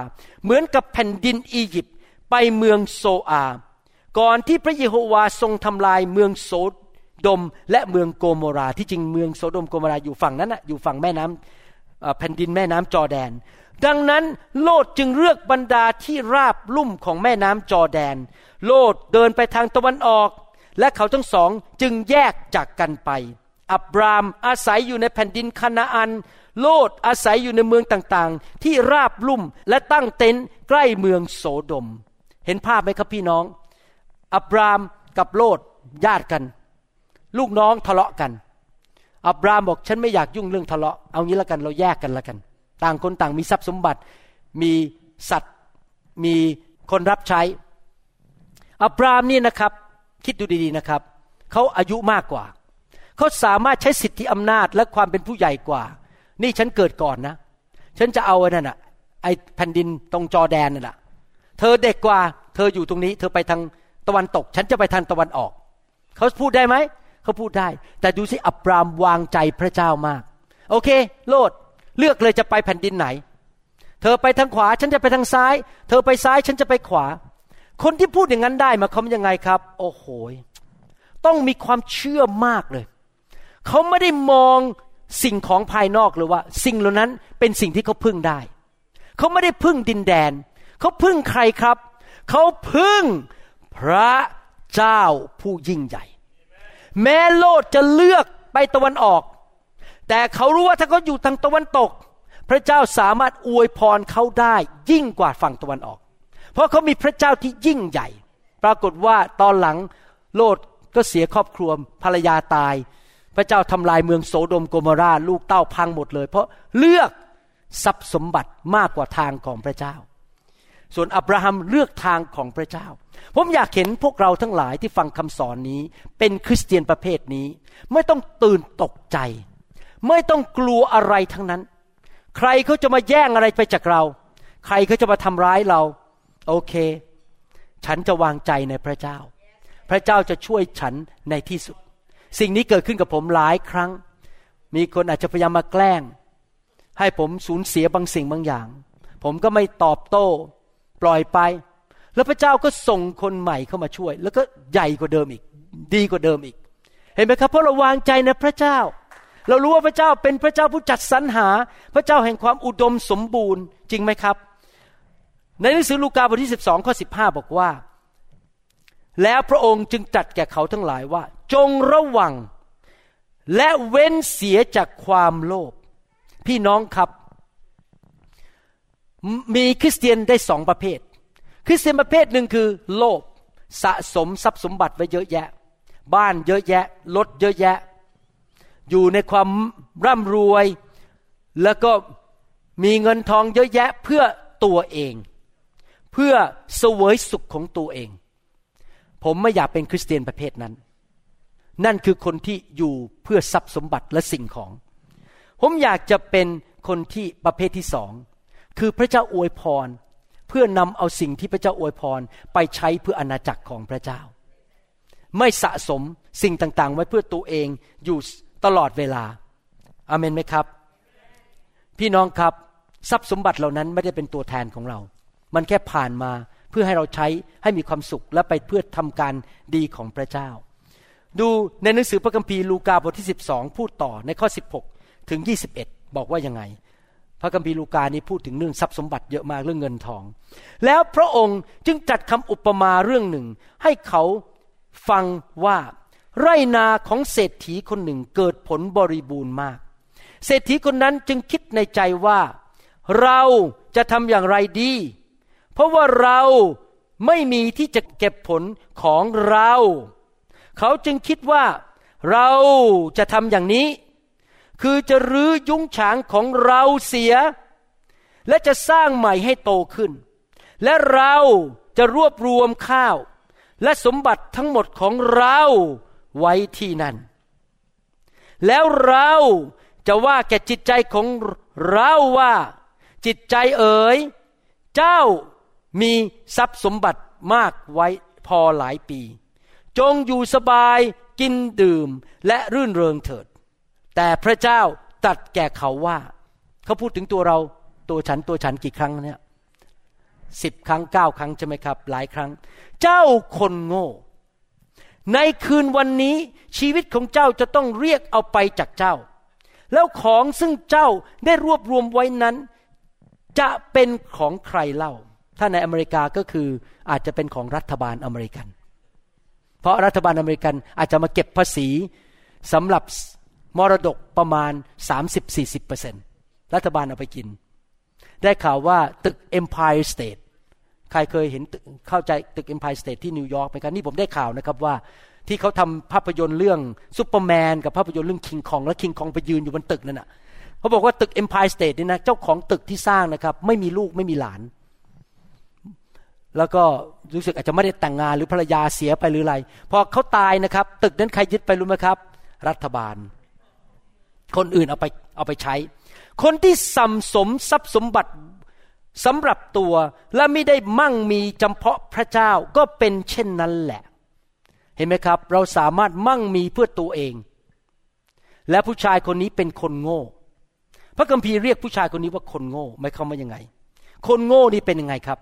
เหมือนกับแผ่นดินอียิปต์ไปเมืองโซอา ก่อนที่พระเยโฮวาทรงทำลายเมืองโสดมและเมืองโกโมราที่จริงเมืองโสดมโกโมราอยู่ฝั่งนั้นนะอยู่ฝั่งแม่น้ำแผ่นดินแม่น้ำจอแดน ดังนั้นโลดจึงเลือกบรรดาที่ราบลุ่มของแม่น้ำจอแดน โลดเดินไปทางตะวันออก และเขาทั้งสองจึงแยกจากกันไป อับรามอาศัยอยู่ในแผ่นดินคานาอัน โลดอาศัยอยู่ในเมืองต่างๆ ที่ราบลุ่มและตั้งเต็นท์ใกล้เมืองโสดม เห็นภาพไหมครับพี่น้อง อับรามกับโลดญาติกัน ลูกน้องทะเลาะกัน อับรามบอกฉันไม่อยากยุ่งเรื่องทะเลาะ เอางี้ละกันเราแยกกันละกัน ต่างคนต่างมีทรัพย์สมบัติ มีสัตว์ มีคนรับใช้ อับรามนี่นะครับ คิดดูดีๆนะครับ เขาอายุมากกว่า เขาสามารถใช้สิทธิอำนาจและความเป็นผู้ใหญ่กว่า นี่ฉันเกิดก่อนนะ ฉันจะเอาไอ้นั่นอะไอ้แผ่นดินตรงจอแดนนั่นแหละเธอเด็กกว่า เธออยู่ตรงนี้ เธอไปทางตะวันตก ฉันจะไปทางตะวันออก เขาพูดได้ไหม เขาพูดได้ แต่ดูสิอับรามวางใจพระเจ้ามาก โอเค โลดเลือกเลยจะไปแผ่นดินไหน เธอไปทางขวา ฉันจะไปทางซ้าย เธอไปซ้าย ฉันจะไปขวา คนที่พูดอย่างนั้นได้มาเขายังไงครับ โอ้โหต้องมีความเชื่อมากเลย เขาไม่ได้มองสิ่งของภายนอกเลยว่า สิ่งเหล่านั้นเป็นสิ่งที่เขาพึ่งได้ เขาไม่ได้พึ่งดินแดน เขาพึ่งใครครับ เขาพึ่งพระเจ้าผู้ยิ่งใหญ่ แม้โลดจะเลือกไปตะวันออก แต่เขารู้ว่าถ้าเขาอยู่ทางตะวันตก พระเจ้าสามารถอวยพรเขาได้ยิ่งกว่าฝั่งตะวันออก เพราะเขามีพระเจ้าที่ยิ่งใหญ่ ปรากฏว่าตอนหลังโลดก็เสียครอบครัวภรรยาตาย พระเจ้าทำลายเมืองโสโดมโกมราลูกเต้าพังหมดเลย เพราะเลือกทรัพย์สมบัติมากกว่าทางของพระเจ้า ส่วนอับราฮัมเลือกทางของพระเจ้า ผมอยากเห็นพวกเราทั้งหลายที่ฟังคำสอนนี้ เป็นคริสเตียนประเภทนี้ ไม่ต้องตื่นตกใจ ไม่ต้องกลัวอะไรทั้งนั้น ใครเขาจะมาแย่งอะไรไปจากเรา ใครเขาจะมาทำร้ายเรา โอเค ฉันจะวางใจในพระเจ้า พระเจ้าจะช่วยฉันในที่สุด สิ่งนี้เกิดขึ้นกับผมหลายครั้ง มีคนอาจจะพยายามมาแกล้ง ให้ผมสูญเสียบางสิ่งบางอย่าง ผมก็ไม่ตอบโต้ ปล่อยไป แล้วพระเจ้าก็ส่งคนใหม่เข้ามาช่วย แล้วก็ใหญ่กว่าเดิมอีก ดีกว่าเดิมอีก เห็นไหมครับเพราะเราวางใจในพระเจ้าเรารู้ว่าพระเจ้าเป็นพระเจ้าผู้จัดสรรหา พระเจ้าแห่งความอุดมสมบูรณ์จริงไหมครับ ในหนังสือลูกาบทที่ 12 ข้อ 15 บอกว่า แล้วพระองค์จึงตรัสแก่เขาทั้งหลายว่า จงระวัง และเว้นเสียจากความโลภพี่น้องครับ มีคริสเตียนได้สองประเภท คริสเตียนประเภทหนึ่งคือ โลภสะสมทรัพย์สมบัติไว้เยอะแยะ บ้านเยอะแยะรถเยอะแยะ อยู่ในความร่ำรวย แล้วก็มีเงินทองเยอะแยะเพื่อตัวเอง เพื่อเสวยสุขของตัวเอง ผมไม่อยากเป็นคริสเตียนประเภทนั้น นั่นคือคนที่อยู่เพื่อทรัพย์สมบัติและสิ่งของ ผมอยากจะเป็นคนที่ประเภทที่สอง คือพระเจ้าอวยพร เพื่อนำเอาสิ่งที่พระเจ้าอวยพร ไปใช้เพื่ออาณาจักรของพระเจ้า ไม่สะสมสิ่งต่างๆ ไว้เพื่อตัวเองอยู่ตลอดเวลาอาเมนไหมครับ พี่น้องครับทรัพย์สมบัติเหล่านั้นไม่ได้เป็นตัวแทนของเรา มันแค่ผ่านมาเพื่อให้เราใช้ให้มีความสุขและไปเพื่อทำการดีของพระเจ้า ดูในหนังสือพระคัมภีร์ลูกาบทที่ 12 พูดต่อในข้อ 16 ถึง 21 บอกว่ายังไง พระคัมภีร์ลูกานี้พูดถึงเรื่องทรัพย์สมบัติเยอะมากเรื่องเงินทอง แล้วพระองค์จึงจัดคำอุปมาเรื่องหนึ่ง ให้เขาฟังว่าไรนาของเศรษฐีคนหนึ่งเกิดผลบริบูรณ์มาก เศรษฐีคนนั้นจึงคิดในใจว่า เราจะทำอย่างไรดี เพราะว่าเราไม่มีที่จะเก็บผลของเรา เขาจึงคิดว่าเราจะทำอย่างนี้ คือจะรื้อยุ้งฉางของเราเสีย และจะสร้างใหม่ให้โตขึ้น และเราจะรวบรวมข้าว และสมบัติทั้งหมดของเราไว้ที่นั่น แล้วเราจะว่าแก่จิตใจของเราว่า จิตใจเอ๋ยเจ้า มีทรัพย์สมบัติมากไว้พอหลายปี จงอยู่สบายกินดื่มและรื่นเริงเถิด แต่พระเจ้าตัดแก่เขาว่า เขาพูดถึงตัวเราตัวฉันตัวฉันกี่ครั้งเนี่ยสิบครั้งเก้าครั้งใช่ไหมครับ หลายครั้ง เจ้าคนโง่ ในคืนวันนี้ชีวิตของเจ้าจะต้องเรียกเอาไปจากเจ้า แล้วของซึ่งเจ้าได้รวบรวมไว้นั้น จะเป็นของใครเล่า ถ้าในอเมริกาก็คืออาจจะเป็นของรัฐบาลอเมริกัน เพราะรัฐบาลอเมริกันอาจจะมาเก็บภาษีสำหรับมรดกประมาณ 30-40%รัฐบาลเอาไปกิน ได้ข่าวว่าตึก Empire State ใครเคยเห็นเข้าไปตึก Empire State ที่นิวยอร์กไหมครับนี่ผมได้ข่าวนะครับว่าที่เขาทำภาพยนตร์เรื่องซูเปอร์แมนกับภาพยนตร์เรื่องคิงคอง แล้วคิงคองไปยืนอยู่บนตึกนั่นน่ะเขาบอกว่าตึก Empire State นี่นะเจ้าของตึกที่สร้างนะครับไม่มีลูกไม่มีหลาน แล้วก็รู้สึกอาจจะไม่ได้แต่งงานหรือภรรยาเสียไปหรืออะไรพอเขาตายนะครับ ตึกนั้นใครยึดไปรู้ไหมครับ รัฐบาล คนอื่นเอาไปเอาไปใช้ คนที่สัมสมทรัพย์สมบัติสำหรับตัวและไม่ได้มั่งมีจำเพาะพระเจ้าก็เป็นเช่นนั้นแหละ เห็นไหมครับ เราสามารถมั่งมีเพื่อตัวเอง และผู้ชายคนนี้เป็นคนโง่ พระคัมภีร์เรียกผู้ชายคนนี้ว่าคนโง่หมายความว่ายังไง คนโง่นี่เป็นยังไงครับ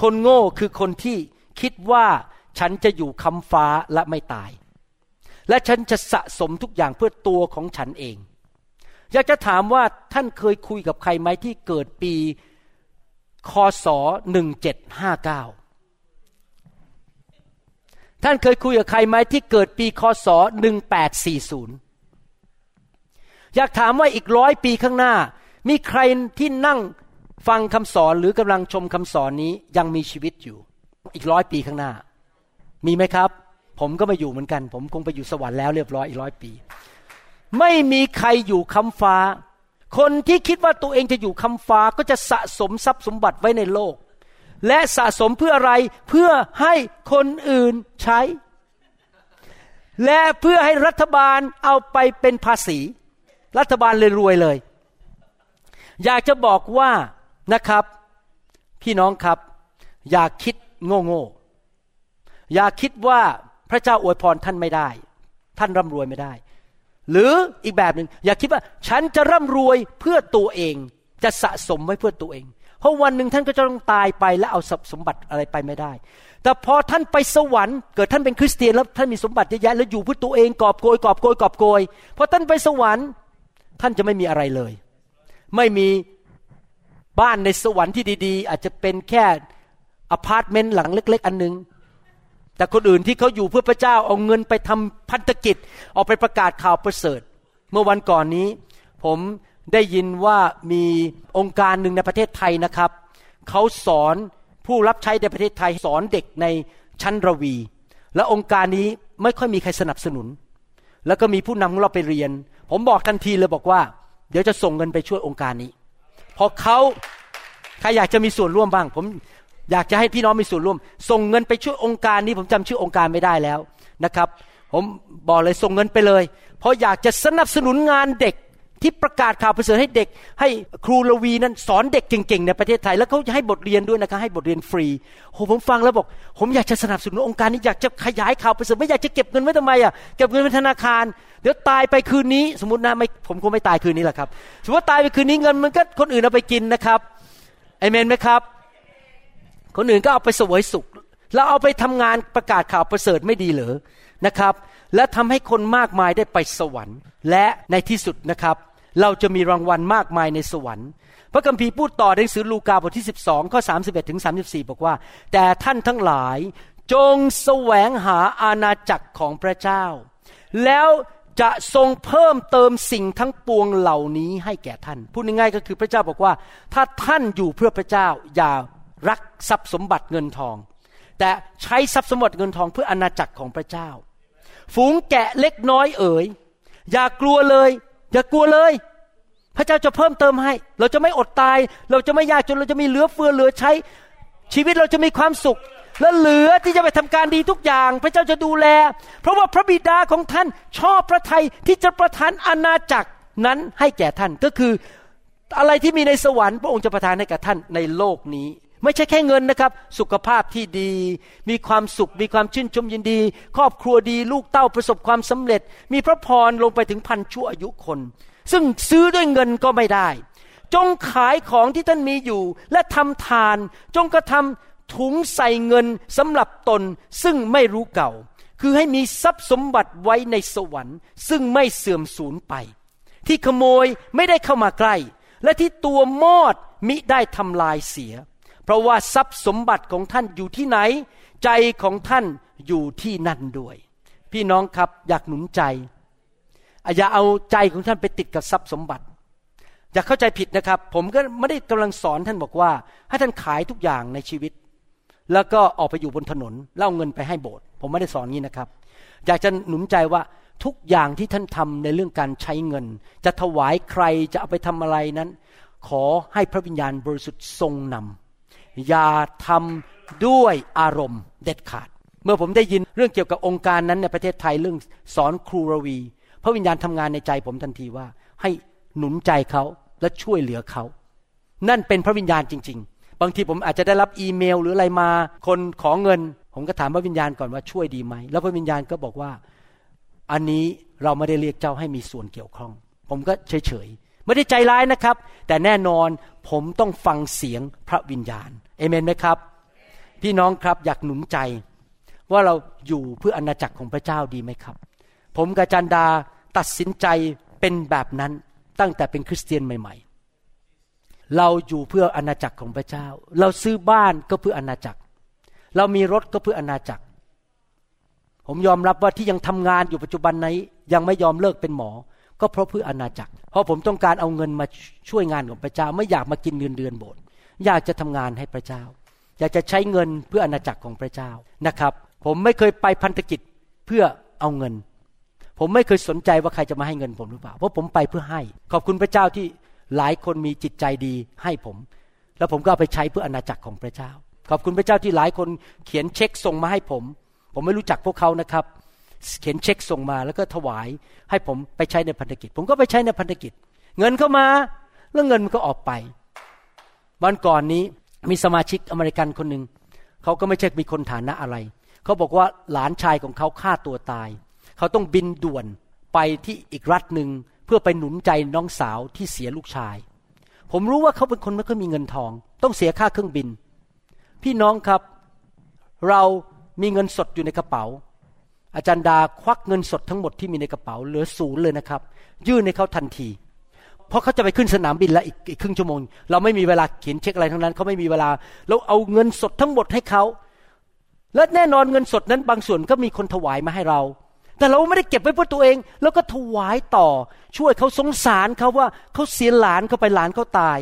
คนโง่คือคนที่คิดว่าฉันจะอยู่คำฟ้าและไม่ตาย และฉันจะสะสมทุกอย่างเพื่อตัวของฉันเอง อยากจะถามว่าท่านเคยคุยกับใครไหมที่เกิดปีคศ1759 ท่านเคยคุยกับใครไหมที่เกิดปีคศ1840 อยากถามว่าอีกร้อยปีข้างหน้า มีใครที่นั่ง ฟังคำสอนหรือกำลังชมคำสอนนี้ยังมีชีวิตอยู่ อีกร้อยปีข้างหน้า มีไหมครับ ผมก็มาอยู่เหมือนกัน ผมคงไปอยู่สวรรค์แล้วเรียบร้อยอีกร้อยปี ไม่มีใครอยู่คำฟ้า คนที่คิดว่าตัวเองจะอยู่คำฟ้าก็จะสะสมทรัพย์สมบัติไว้ในโลก และสะสมเพื่ออะไรเพื่อให้คนอื่นใช้ และเพื่อให้รัฐบาลเอาไปเป็นภาษี รัฐบาลเลยรวยเลย อยากจะบอกว่า นะครับ พี่น้องครับ อย่าคิดโง่โง่อย่าคิดว่าพระเจ้าอวยพรท่านไม่ได้ ท่านร่ำรวยไม่ได้ หรืออีกแบบหนึ่งอย่าคิดว่าฉันจะร่ำรวยเพื่อตัวเองจะสะสมไว้เพื่อตัวเอง เพราะวันหนึ่งท่านก็จะต้องตายไปและเอาทรัพสมบัติอะไรไปไม่ได้ แต่พอท่านไปสวรรค์เกิดท่านเป็นคริสเตียนแล้วท่านมีสมบัติเยอะแยะแล้วอยู่เพื่อตัวเองกอบโกยกอบโกยกอบโกยพอท่านไปสวรรค์ ท่านจะไม่มีอะไรเลย ไม่มี บ้านในสวรรค์ที่ดีๆ อาจจะเป็นแค่อพาร์ตเมนต์หลังเล็ก ๆ อันหนึ่ง แต่คนอื่นที่เขาอยู่เพื่อพระเจ้าเอาเงินไปทำพันธกิจออกไปประกาศข่าวประเสริฐ เมื่อวันก่อนนี้ ผมได้ยินว่ามีองค์การหนึ่งในประเทศไทยนะครับเขาสอนผู้รับใช้ในประเทศไทยสอนเด็กในชั้นระวี และองค์การนี้ไม่ค่อยมีใครสนับสนุน แล้วก็มีผู้นำของเราไปเรียน ผมบอกทันทีเลยบอกว่า เดี๋ยวจะส่งเงินไปช่วยองค์การนี้ พราะเขาใครอยากจะมีส่วนร่วมบ้าง ผมอยากจะให้พี่น้องมีส่วนร่วม ส่งเงินไปช่วยองค์การนี้ผมจำชื่อองค์การไม่ได้แล้วนะครับ ผมบอกเลยส่งเงินไปเลย เพราะอยากจะสนับสนุนงานเด็ก ที่ประกาศข่าวประเสริฐให้เด็ก ให้ครูลวีนั้นสอนเด็กเก่งๆในประเทศไทย แล้วเขาจะให้บทเรียนด้วยนะคะให้บทเรียนฟรีโอ้ผมฟังแล้วบอก ผมอยากจะสนับสนุนองค์การนี้อยากจะขยายข่าวประเสริฐไม่อยากจะเก็บเงินไว้ทำไมอะเก็บเงินไว้ธนาคาร เดี๋ยวตายไปคืนนี้ สมมตินะไม่ผมคงไม่ตายคืนนี้แหละครับสมมติว่าตายไปคืนนี้เงินมันก็คนอื่นเอาไปกินนะครับเอเมนไหมครับ คนอื่นก็เอาไปสวยสุขแล้วเอาไปทำงานประกาศข่าวประเสริฐไม่ดีเหรอนะครับ และทำให้คนมากมายได้ไปสวรรค์ และในที่สุดนะครับ เราจะมีรางวัลมากมายในสวรรค์ พระคัมภีร์พูดต่อในหนังสือลูกาบทที่ 12 ข้อ 31 ถึง 34 บอกว่า แต่ท่านทั้งหลายจงแสวงหาอาณาจักรของพระเจ้า แล้วจะทรงเพิ่มเติมสิ่งทั้งปวงเหล่านี้ให้แก่ท่าน พูดง่ายๆก็คือพระเจ้าบอกว่า ถ้าท่านอยู่เพื่อพระเจ้าอย่ารักทรัพย์สมบัติเงินทอง แต่ใช้ทรัพย์สมบัติเงินทองเพื่ออาณาจักรของพระเจ้า ฝูงแกะเล็กน้อยเอ๋ยอย่ากลัวเลย อย่ากลัวเลย พระเจ้าจะเพิ่มเติมให้ เราจะไม่อดตาย เราจะไม่ยากจนเราจะมีเหลือเฟือเหลือใช้ ชีวิตเราจะมีความสุข และเหลือที่จะไปทำการดีทุกอย่าง พระเจ้าจะดูแล เพราะว่าพระบิดาของท่านชอบพระทัยที่จะประทานอาณาจักรนั้นให้แก่ท่านก็คืออะไรที่มีในสวรรค์พระองค์จะประทานให้กับท่านในโลกนี้ ไม่ใช่แค่เงินนะครับ สุขภาพที่ดี มีความสุข มีความชื่นชมยินดี ครอบครัวดี ลูกเต้าประสบความสำเร็จ มีพระพรลงไปถึงพันชั่วอายุคน ซึ่งซื้อด้วยเงินก็ไม่ได้ จงขายของที่ท่านมีอยู่ และทำทาน จงกระทำถุงใส่เงินสำหรับตน ซึ่งไม่รู้เก่า คือให้มีทรัพย์สมบัติไว้ในสวรรค์ ซึ่งไม่เสื่อมสูญไป ที่ขโมยไม่ได้เข้ามาใกล้ และที่ตัวมอดมิได้ทำลายเสีย เพราะว่าทรัพย์สมบัติของท่านอยู่ที่ไหน ใจของท่านอยู่ที่นั่นด้วย พี่น้องครับอยากหนุนใจอย่าเอาใจของท่านไปติดกับทรัพย์สมบัติ อย่าเข้าใจผิดนะครับ ผมก็ไม่ได้กำลังสอนท่านบอกว่า ให้ท่านขายทุกอย่างในชีวิต แล้วก็ออกไปอยู่บนถนนเล่าเงินไปให้โบสถ์ผมไม่ได้สอนงี้นะครับ อยากจะหนุนใจว่าทุกอย่างที่ท่านทำในเรื่องการใช้เงิน จะถวายใครจะเอาไปทำอะไรนั้น ขอให้พระวิญญาณบริสุทธิ์ทรงนำ อย่าทำด้วยอารมณ์เด็ดขาด เมื่อผมได้ยินเรื่องเกี่ยวกับองค์การนั้นในประเทศไทยเรื่องสอนครูรวี พระวิญญาณทำงานในใจผมทันทีว่า ให้หนุนใจเขาและช่วยเหลือเขา นั่นเป็นพระวิญญาณจริง ๆ บางทีผมอาจจะได้รับอีเมลหรืออะไรมา คนขอเงิน ผมก็ถามพระวิญญาณก่อนว่าช่วยดีไหม แล้วพระวิญญาณก็บอกว่า อันนี้เราไม่ได้เรียกเจ้าให้มีส่วนเกี่ยวข้อง ผมก็เฉยๆไม่ได้ใจร้ายนะครับ แต่แน่นอนผมต้องฟังเสียงพระวิญญาณ เอเมนไหมครับ พี่น้องครับอยากหนุนใจ ว่าเราอยู่เพื่ออณาจักรของพระเจ้าดีไหมครับ ผมกับจันดาตัดสินใจเป็นแบบนั้นตั้งแต่เป็นคริสเตียนใหม่ ๆ เราอยู่เพื่ออณาจักรของพระเจ้า เราซื้อบ้านก็เพื่ออณาจักร เรามีรถก็เพื่ออณาจักร ผมยอมรับว่าที่ยังทำงานอยู่ปัจจุบันนี้ยังไม่ยอมเลิกเป็นหมอ ก็เพราะเพื่ออณาจักร เพราะผมต้องการเอาเงินมาช่วยงานของพระเจ้าไม่อยากมากินเดือนเดือนโบสถ อยากจะทำงานให้พระเจ้า อยากจะใช้เงินเพื่ออณาจักรของพระเจ้านะครับ ผมไม่เคยไปพันธกิจเพื่อเอาเงิน ผมไม่เคยสนใจว่าใครจะมาให้เงินผมหรือเปล่าเพราะผมไปเพื่อให้ ขอบคุณพระเจ้าที่หลายคนมีจิตใจดีให้ผม แล้วผมก็เอาไปใช้เพื่ออณาจักรของพระเจ้า ขอบคุณพระเจ้าที่หลายคนเขียนเช็คส่งมาให้ผม ผมไม่รู้จักพวกเขานะครับ เขียนเช็คส่งมาแล้วก็ถวายให้ผมไปใช้ในพันธกิจ ผมก็ไปใช้ในพันธกิจ เงินเข้ามาแล้วเงินมันก็ออกไป วันก่อนนี้มีสมาชิกอเมริกันคนหนึ่งเขาก็ไม่ใช่มีคนฐานะอะไร เขาบอกว่าหลานชายของเขาฆ่าตัวตาย เขาต้องบินด่วนไปที่อีกรัฐหนึ่งเพื่อไปหนุนใจน้องสาวที่เสียลูกชาย ผมรู้ว่าเขาเป็นคนไม่ค่อยมีเงินทอง ต้องเสียค่าเครื่องบิน พี่น้องครับ เรามีเงินสดอยู่ในกระเป๋า อาจารย์ดาควักเงินสดทั้งหมดที่มีในกระเป๋าเหลือศูนย์เลยนะครับ ยื่นให้เขาทันที เพราะเขาจะไปขึ้นสนามบินแล้วอีกอีกครึ่งชั่วโมง เราไม่มีเวลาเขียนเช็คอะไรทั้งนั้นเขาไม่มีเวลา เราเอาเงินสดทั้งหมดให้เขาและแน่นอนเงินสดนั้นบางส่วนก็มีคนถวายมาให้เรา แต่เราไม่ได้เก็บไว้เพื่อตัวเอง แล้วก็ถวายต่อ ช่วยเขาสงสารเขาว่าเขาเสียหลานเขาไปหลานเขาตาย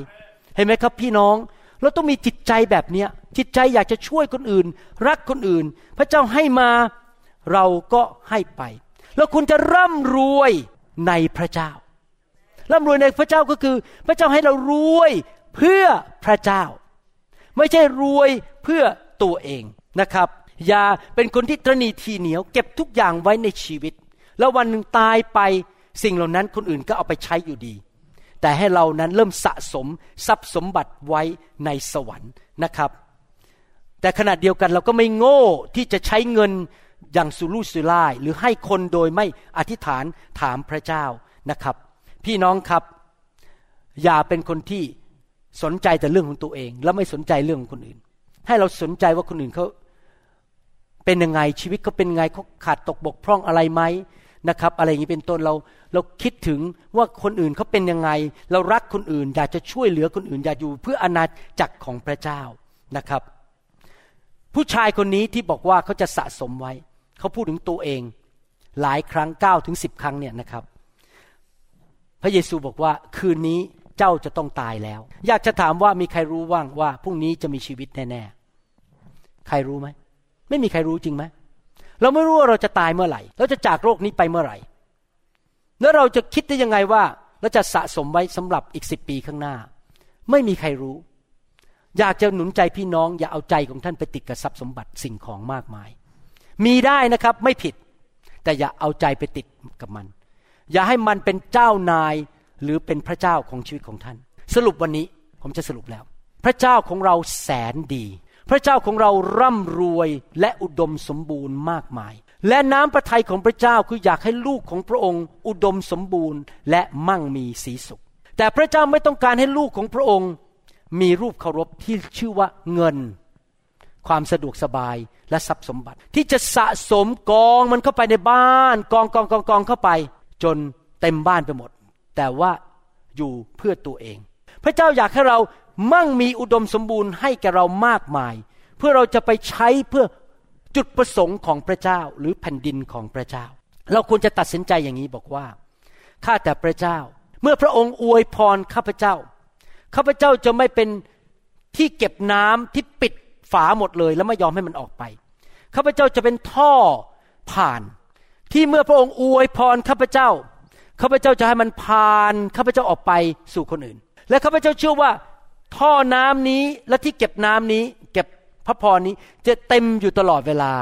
เห็นไหมครับพี่น้อง เราต้องมีจิตใจแบบเนี้ยจิตใจอยากจะช่วยคนอื่น รักคนอื่น พระเจ้าให้มาเราก็ให้ไป แล้วคุณจะร่ำรวยในพระเจ้า ร่ำรวยในพระเจ้าก็คือ พระเจ้าให้เรารวยเพื่อพระเจ้า ไม่ใช่รวยเพื่อตัวเองนะครับ อย่าเป็นคนที่ตรณีทีเหนียว เก็บทุกอย่างไว้ในชีวิต แล้ววันหนึ่งตายไปสิ่งเหล่านั้นคนอื่นก็เอาไปใช้อยู่ดี แต่ให้เรานั้นเริ่มสะสมทรัพย์สมบัติไว้ในสวรรค์นะครับ แต่ขณะเดียวกันเราก็ไม่โง่ที่จะใช้เงินอย่างสุรุ่ยสุร่ายหรือให้คนโดยไม่อธิษฐานถามพระเจ้านะครับ พี่น้องครับ อย่าเป็นคนที่สนใจแต่เรื่องของตัวเอง แล้วไม่สนใจเรื่องของคนอื่น ให้เราสนใจว่าคนอื่นเขาเป็นยังไงชีวิตเขาเป็นไงเขาขาดตกบกพร่องอะไรไหมนะครับ อะไรอย่างนี้เป็นต้นเราเราคิดถึงว่าคนอื่นเขาเป็นยังไง เรารักคนอื่น อยากจะช่วยเหลือคนอื่น อยากอยู่เพื่ออาณาจักรของพระเจ้านะครับ ผู้ชายคนนี้ที่บอกว่าเขาจะสะสมไว้ เขาพูดถึงตัวเอง หลายครั้งเก้าถึงสิบครั้งเนี่ยนะครับ พระเยซูบอกว่าคืนนี้เจ้าจะต้องตายแล้ว อยากจะถามว่ามีใครรู้ว่างว่าพรุ่งนี้จะมีชีวิตแน่ๆ ใครรู้ไหม ไม่มีใครรู้จริงไหม เราไม่รู้ว่าเราจะตายเมื่อไหร่ เราจะจากโลกนี้ไปเมื่อไหร่ แล้วเราจะคิดได้ยังไงว่าเราจะสะสมไว้สำหรับอีกสิบปีข้างหน้า ไม่มีใครรู้ อยากจะหนุนใจพี่น้อง อย่าเอาใจของท่านไปติดกับทรัพย์สมบัติสิ่งของมากมาย มีได้นะครับไม่ผิด แต่อย่าเอาใจไปติดกับมัน อย่าให้มันเป็นเจ้านายหรือเป็นพระเจ้าของชีวิตของท่าน สรุปวันนี้ผมจะสรุปแล้ว พระเจ้าของเราแสนดี พระเจ้าของเราร่ำรวยและอุดมสมบูรณ์มากมาย และน้ำพระทัยของพระเจ้าคืออยากให้ลูกของพระองค์ อุดมสมบูรณ์ และมั่งมีสีสุข แต่พระเจ้าไม่ต้องการให้ลูกของพระองค์ มีรูปเคารพที่ชื่อว่าเงิน ความสะดวกสบายและทรัพย์สมบัติ ที่จะสะสมกองมันเข้าไปในบ้าน กองกองกองกองเข้าไป จนเต็มบ้านไปหมด แต่ว่าอยู่เพื่อตัวเอง พระเจ้าอยากให้เรามั่งมีอุดมสมบูรณ์ให้แก่เรามากมาย เพื่อเราจะไปใช้เพื่อจุดประสงค์ของพระเจ้าหรือแผ่นดินของพระเจ้า เราควรจะตัดสินใจอย่างนี้บอกว่าข้าแต่พระเจ้า เมื่อพระองค์อวยพรข้าพเจ้าข้าพเจ้าจะไม่เป็นที่เก็บน้ำที่ปิดฝาหมดเลย แล้วไม่ยอมให้มันออกไปข้าพเจ้าจะเป็นท่อผ่าน ที่เมื่อพระองค์อวยพรข้าพเจ้าข้าพเจ้าจะให้มันผ่านข้าพเจ้าออกไปสู่คนอื่น และข้าพเจ้าเชื่อว่า ท่อน้ำนี้และที่เก็บน้ำนี้ เก็บพระพรนี้จะเต็มอยู่ตลอดเวลา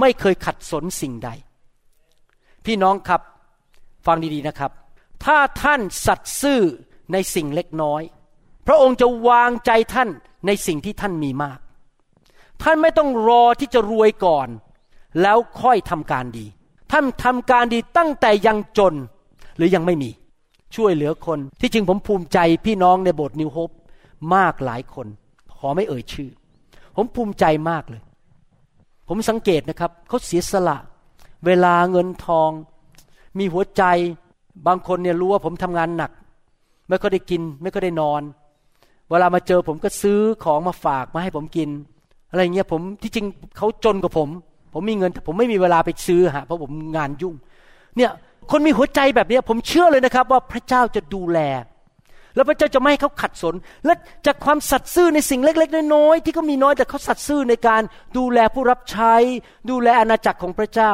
ไม่เคยขัดสนสิ่งใด พี่น้องครับฟังดีๆนะครับ ถ้าท่านสัตย์ซื่อในสิ่งเล็กน้อย พระองค์จะวางใจท่านในสิ่งที่ท่านมีมาก ท่านไม่ต้องรอที่จะรวยก่อน แล้วค่อยทำการดี ท่านทำการดีตั้งแต่ยังจนหรือยังไม่มี ช่วยเหลือคน ที่จริงผมภูมิใจพี่น้องในโบสถ์นิวโฮปมากหลายคน ขอไม่เอ่ยชื่อ ผมภูมิใจมากเลย ผมสังเกตนะครับ เขาเสียสละ เวลาเงินทอง มีหัวใจ บางคนเนี่ยรู้ว่าผมทำงานหนัก ไม่ก็ได้กิน ไม่ก็ได้นอน เวลามาเจอผมก็ซื้อของมาฝากมาให้ผมกิน อะไรเงี้ยผมที่จริงเขาจนกว่าผม ผมมีเงินแต่ผมไม่มีเวลาไปซื้อฮะเพราะผมงานยุ่ง เนี่ยคนมีหัวใจแบบนี้ผมเชื่อเลยนะครับ ว่าพระเจ้าจะดูแล แล้วพระเจ้าจะไม่ให้เขาขัดสน และจากความสัตย์ซื่อในสิ่งเล็ก ๆ น้อยๆที่เขามีน้อยแต่เขาสัตย์ซื่อในการดูแลผู้รับใช้ ดูแลอาณาจักรของพระเจ้า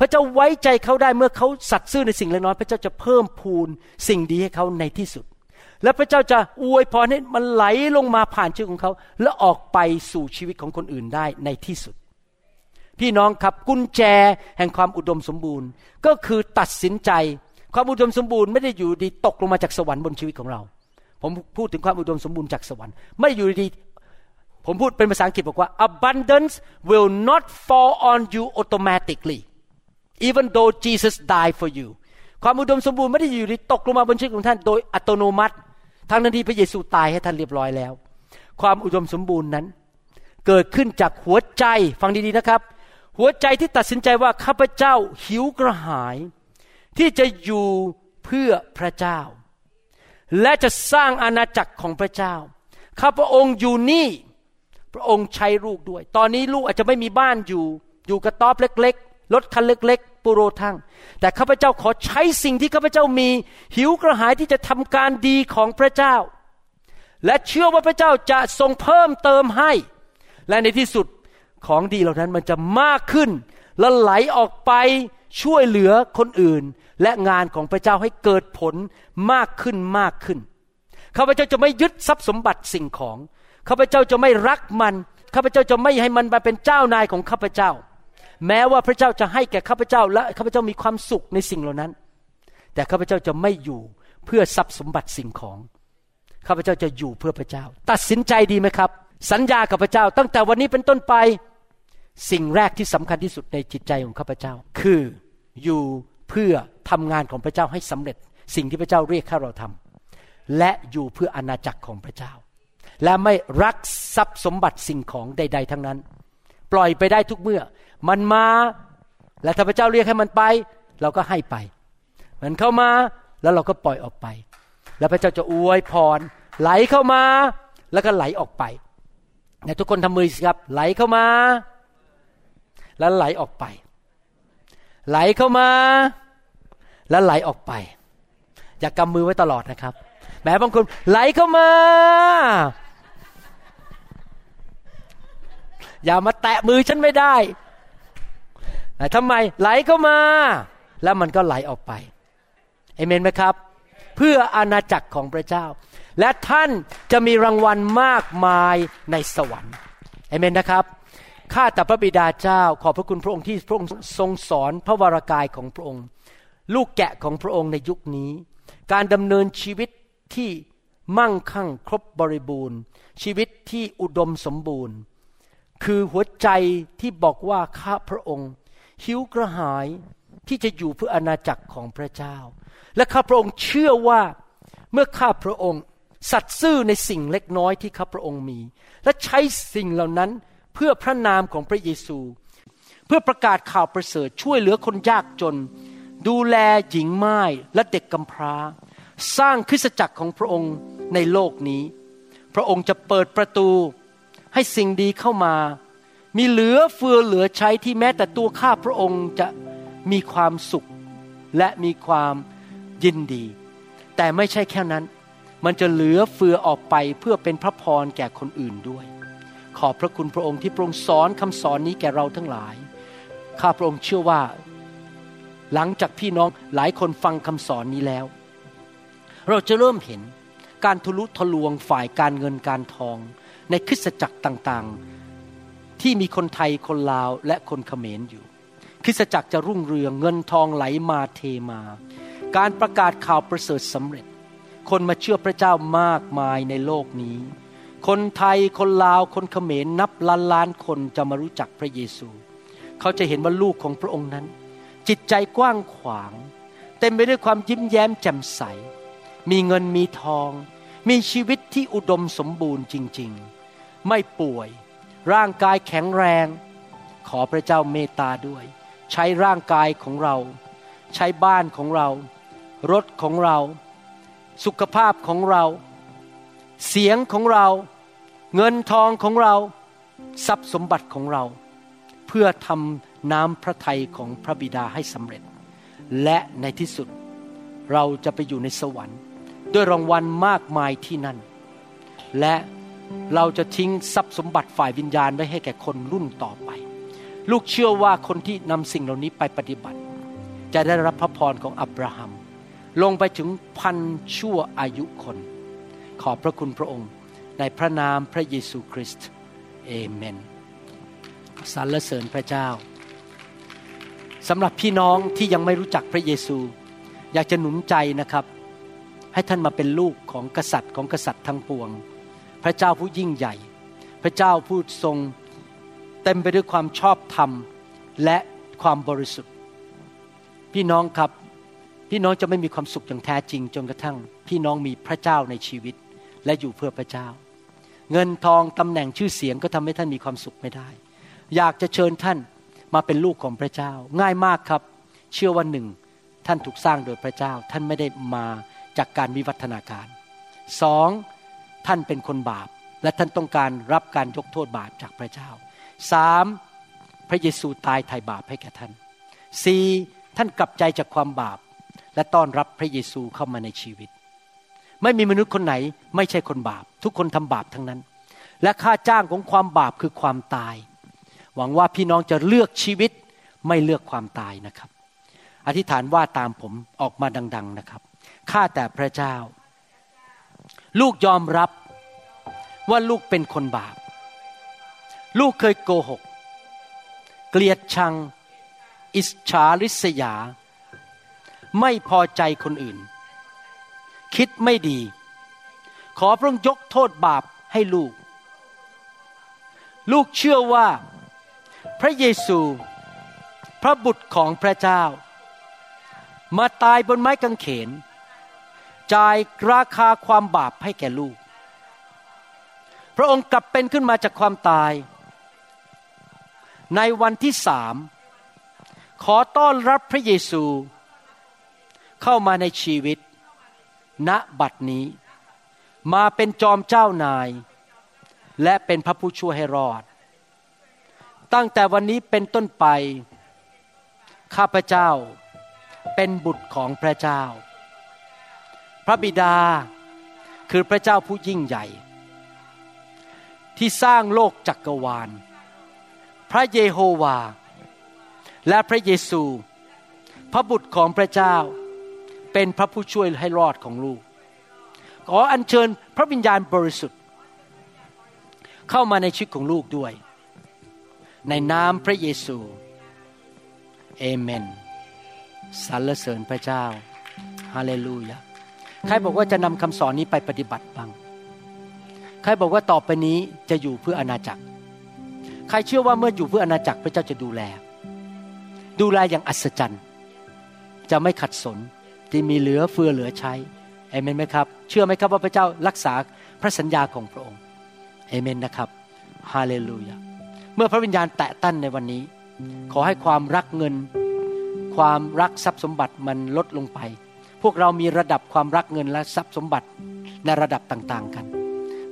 พระเจ้าไว้ใจเขาได้เมื่อเขาสัตย์ซื่อในสิ่งเล็กน้อย พระเจ้าจะเพิ่มพูนสิ่งดีให้เขาในที่สุด และพระเจ้าจะอวยพรให้มันไหลลงมาผ่านชีวิตของเขา และออกไปสู่ชีวิตของคนอื่นได้ในที่สุด พี่น้องครับกุญแจแห่งความอุดมสมบูรณ์ ก็คือตัดสินใจ ความอุดมสมบูรณ์ไม่ได้อยู่ดีตกลงมาจากสวรรค์บนชีวิตของเรา ผมพูดถึงความอุดมสมบูรณ์จากสวรรค์ ไม่อยู่ดี ผมพูดเป็นภาษาอังกฤษบอกว่า abundance will not fall on you automatically even though Jesus died for you ความอุดมสมบูรณ์ไม่ได้อยู่ดีตกลงมาบนชีวิตของท่านโดยอัตโนมัติทั้งนั้นที่พระเยซูตายให้ท่านเรียบร้อยแล้ว ความอุดมสมบูรณ์นั้น เกิดขึ้นจากหัวใจฟังดีๆนะครับ หัวใจที่ตัดสินใจว่าข้าพเจ้าหิวกระหาย ที่จะอยู่เพื่อพระเจ้า และจะสร้างอาณาจักรของพระเจ้า ข้าพระองค์อยู่นี่ พระองค์ใช้ลูกด้วย ตอนนี้ลูกอาจจะไม่มีบ้านอยู่ อยู่กระต๊อบเล็กๆรถคันเล็ก ๆ ปุโรทั้งแต่ข้าพเจ้าขอใช้สิ่งที่ข้าพเจ้ามี หิวกระหายที่จะทำการดีของพระเจ้า และเชื่อว่าพระเจ้าจะทรงเพิ่มเติมให้ และในที่สุด ของดีเหล่านั้นมันจะมากขึ้น และไหลออกไปช่วยเหลือคนอื่น และงานของพระเจ้าให้เกิดผลมากขึ้นมากขึ้นข้าพเจ้าจะไม่ยึดทรัพย์สมบัติสิ่งของข้าพเจ้าจะไม่รักมันข้าพเจ้าจะไม่ให้มันมาเป็นเจ้านายของข้าพเจ้า แม้ว่าพระเจ้าจะให้แก่ข้าพเจ้าและข้าพเจ้ามีความสุขในสิ่งเหล่านั้น แต่ข้าพเจ้าจะไม่อยู่เพื่อทรัพย์สมบัติสิ่งของข้าพเจ้าจะอยู่เพื่อพระเจ้า ตัดสินใจดีไหมครับ สัญญากับพระเจ้า ตั้งแต่วันนี้เป็นต้นไป สิ่งแรกที่สำคัญที่สุดในจิตใจของข้าพเจ้า คืออยู่เพื่อทำงานของพระเจ้าให้สำเร็จ สิ่งที่พระเจ้าเรียกให้เราทำและอยู่เพื่ออาณาจักรของพระเจ้า และไม่รักทรัพย์สมบัติสิ่งของใด ๆ ทั้งนั้น ปล่อยไปได้ทุกเมื่อ มันมาและถ้าพระเจ้าเรียกให้มันไป เราก็ให้ไป มันเข้ามาแล้วเราก็ปล่อยออกไป แล้วพระเจ้าจะอวยพรไหลเข้ามา แล้วก็ไหลออกไปนทุกคนทำมือสิครับ ไหลเข้ามา แล้วไหลออกไป ไหลเข้ามา แล้วไหลออกไป อย่ากกำมือไว้ตลอดนะครับ แม้บางคนไหลเข้ามา อย่ามาแตะมือฉันไม่ได้ทำไมไหลเข้ามา แล้วมันก็ไหลออกไปเอเมนไหมครับ เพื่ออาณาจักรของพระเจ้า และท่านจะมีรางวัลมากมายในสวรรค์เอเมนนะครับ ข้าแต่พระบิดาเจ้า ขอบพระคุณพระองค์ที่พระองค์ทรงสอนพระวรากายของพระองค์ ลูกแกะของพระองค์ในยุคนี้ การดำเนินชีวิตที่มั่งคั่งครบบริบูรณ์ ชีวิตที่อุดมสมบูรณ์ คือหัวใจที่บอกว่าข้าพระองค์ หิวกระหายที่จะอยู่เพื่ออาณาจักรของพระเจ้า และข้าพระองค์เชื่อว่าเมื่อข้าพระองค์ สัตย์ซื่อในสิ่งเล็กน้อยที่ข้าพระองค์มี และใช้สิ่งเหล่านั้น เพื่อพระนามของพระเยซู เพื่อประกาศข่าวประเสริฐช่วยเหลือคนยากจน ดูแลหญิงไม้และเด็กกำพร้า สร้างคริสตจักรของพระองค์ในโลกนี้ พระองค์จะเปิดประตูให้สิ่งดีเข้ามา มีเหลือเฟือเหลือใช้ที่แม้แต่ตัวข้าพระองค์จะมีความสุขและมีความยินดี แต่ไม่ใช่แค่นั้น มันจะเหลือเฟือออกไปเพื่อเป็นพระพรแก่คนอื่นด้วย ขอบพระคุณพระองค์ที่พระองค์สอนคำสอนนี้แก่เราทั้งหลาย ข้าพระองค์เชื่อว่า หลังจากพี่น้องหลายคนฟังคำสอนนี้แล้ว เราจะเริ่มเห็นการทะลุทะลวงฝ่ายการเงินการทอง ในคริสตจักรต่างๆ ที่มีคนไทยคนลาวและคนเขมรอยู่ คริสตจักรจะรุ่งเรืองเงินทองไหลมาเทมา การประกาศข่าวประเสริฐสำเร็จ คนมาเชื่อพระเจ้ามากมายในโลกนี้ คนไทยคนลาวคนเขมรนับล้านล้านคนจะมารู้จักพระเยซู เขาจะเห็นว่าลูกของพระองค์นั้น จิตใจกว้างขวาง เต็มไปด้วยความยิ้มแย้มแจ่มใส มีเงินมีทอง มีชีวิตที่อุดมสมบูรณ์จริง ๆ ไม่ป่วย ร่างกายแข็งแรง ขอพระเจ้าเมตตาด้วย ใช้ร่างกายของเรา ใช้บ้านของเรา รถของเรา สุขภาพของเรา เสียงของเรา เงินทองของเราทรัพย์สมบัติของเรา เพื่อทำน้ำพระทัยของพระบิดาให้สำเร็จ และในที่สุดเราจะไปอยู่ในสวรรค์ ด้วยรางวัลมากมายที่นั่น และเราจะทิ้งทรัพย์สมบัติฝ่ายวิญญาณไว้ให้แก่คนรุ่นต่อไป ลูกเชื่อว่าคนที่นำสิ่งเหล่านี้ไปปฏิบัติ จะได้รับพระพรของอับราฮัม ลงไปถึงพันชั่วอายุคน ขอบพระคุณพระองค์ ในพระนามพระเยซูคริสต์เอเมนสรรเสริญพระเจ้าสำหรับพี่น้องที่ยังไม่รู้จักพระเยซู อยากจะหนุนใจนะครับ ให้ท่านมาเป็นลูกของกษัตริย์ของกษัตริย์ทั้งปวง พระเจ้าผู้ยิ่งใหญ่ พระเจ้าผู้ทรงเต็มไปด้วยความชอบธรรมและความบริสุทธิ์ พี่น้องครับพี่น้องจะไม่มีความสุขอย่างแท้จริง จนกระทั่ง พี่น้องมีพระเจ้าในชีวิตและอยู่เพื่อพระเจ้า เงินทองตำแหน่งชื่อเสียงก็ทำให้ท่านมีความสุขไม่ได้ อยากจะเชิญท่านมาเป็นลูกของพระเจ้า ง่ายมากครับ เชื่อวันหนึ่งท่านถูกสร้างโดยพระเจ้า ท่านไม่ได้มาจากการวิวัฒนาการสองท่านเป็นคนบาป และท่านต้องการรับการยกโทษบาปจากพระเจ้าสามพระเยซูตายไถ่บาปให้แก่ท่านสี่ท่านกลับใจจากความบาป และต้อนรับพระเยซูเข้ามาในชีวิต ไม่มีมนุษย์คนไหน ไม่ใช่คนบาป ทุกคนทำบาปทั้งนั้น และค่าจ้างของความบาปคือความตาย หวังว่าพี่น้องจะเลือกชีวิตไม่เลือกความตายนะครับ อธิษฐานว่าตามผมออกมาดัง ๆนะครับข้าแต่พระเจ้า ลูกยอมรับว่าลูกเป็นคนบาป ลูกเคยโกหก เกลียดชัง อิจฉาริษยา ไม่พอใจคนอื่น คิดไม่ดี ขอพระองค์ยกโทษบาปให้ลูก ลูกเชื่อว่า พระเยซู พระบุตรของพระเจ้า มาตายบนไม้กางเขน จ่ายราคาความบาปให้แก่ลูก พระองค์กลับเป็นขึ้นมาจากความตาย ในวันที่สามขอต้อนรับพระเยซู เข้ามาในชีวิต ณบัดนี้ มาเป็นจอมเจ้านาย และเป็นพระผู้ช่วยให้รอด ตั้งแต่วันนี้เป็นต้นไป ข้าพเจ้าเป็นบุตรของพระเจ้า พระบิดาคือพระเจ้าผู้ยิ่งใหญ่ ที่สร้างโลกจักกรวาล พระเยโฮวา และพระเยซู พระบุตรของพระเจ้า เป็นพระผู้ช่วยให้รอดของลูก ขออัญเชิญพระวิญญาณบริสุทธิ์ เข้ามาในชีวิตของลูกด้วย ในนามพระเยซูเอเมนสรรเสริญพระเจ้าฮาเลลูยาใครบอกว่าจะนำคำสอนนี้ไปปฏิบัติบ้างใครบอกว่าต่อไปนี้จะอยู่เพื่ออาณาจักร ใครเชื่อว่าเมื่ออยู่เพื่ออาณาจักรพระเจ้าจะดูแล ดูแลอย่างอัศจรรย์ จะไม่ขัดสน ที่มีเหลือเฟือเหลือใช้เอเมนไหมครับ เชื่อไหมครับว่าพระเจ้ารักษาพระสัญญาของพระองค์เอเมนนะครับฮาเลลูยาเมื่อพระวิญญาณแตะตั้นในวันนี้ ขอให้ความรักเงิน ความรักทรัพย์สมบัติมันลดลงไป พวกเรามีระดับความรักเงินและทรัพย์สมบัติในระดับต่างๆกัน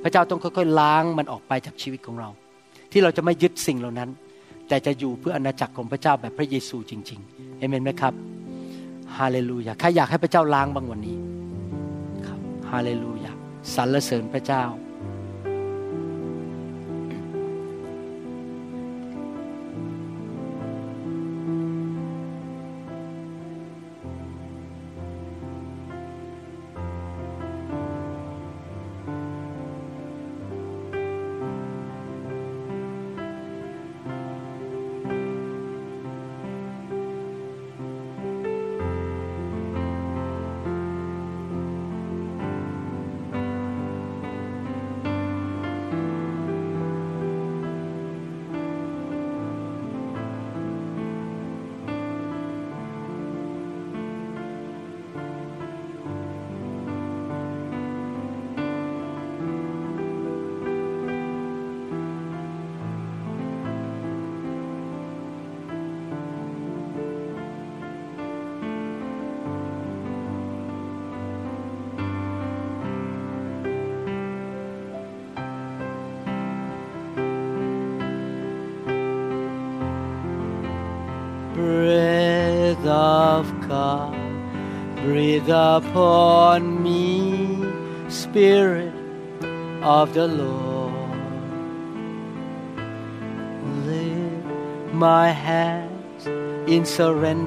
พระเจ้าต้องค่อยๆ ล้างมันออกไปจากชีวิตของเรา ที่เราจะไม่ยึดสิ่งเหล่านั้น แต่จะอยู่เพื่ออณาจักรของพระเจ้าแบบพระเยซูจริง ๆ เอเมนไหมครับ ฮาเลลูยาใครอยากให้พระเจ้าล้างบ้างวันนี้ ครับ ฮาเลลูยาสรรเสริญพระเจ้า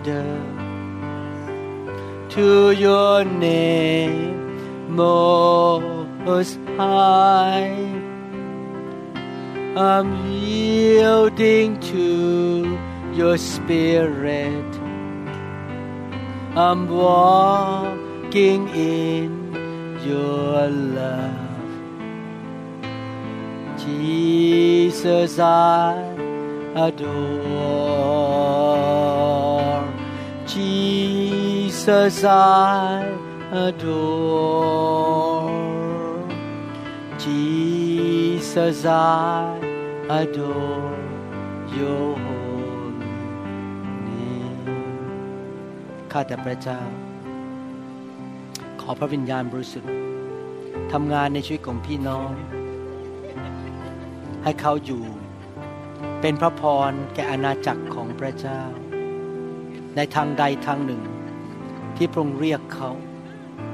to your name, Most High. I'm yielding to your spirit. I'm walking in your love. Jesus, I adore. Jesus, I adore. Jesus, I adore your holy name ข้าแต่พระเจ้า ขอพระวิญญาณบริสุทธิ์ทำงานในชีวิตของพี่น้อง ให้เขาอยู่ เป็นพระพรแก่อาณาจักรของพระเจ้า ในทางใดทางหนึ่ง ที่พระองค์เรียกเขา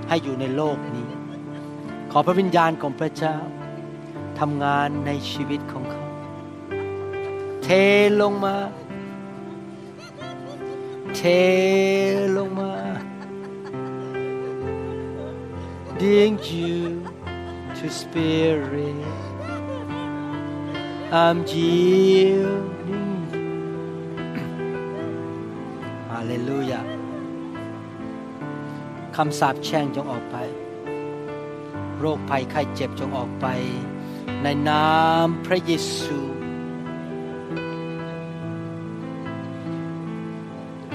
ให้อยู่ในโลกนี้ ขอพระวิญญาณของพระเจ้าทำงานในชีวิตของเขา เทลงมา เทลงมา Ding you to spirit I'm yielding Hallelujah คำสาปแช่งจงออกไป โรคภัยไข้เจ็บจงออกไป ในนามพระเยซู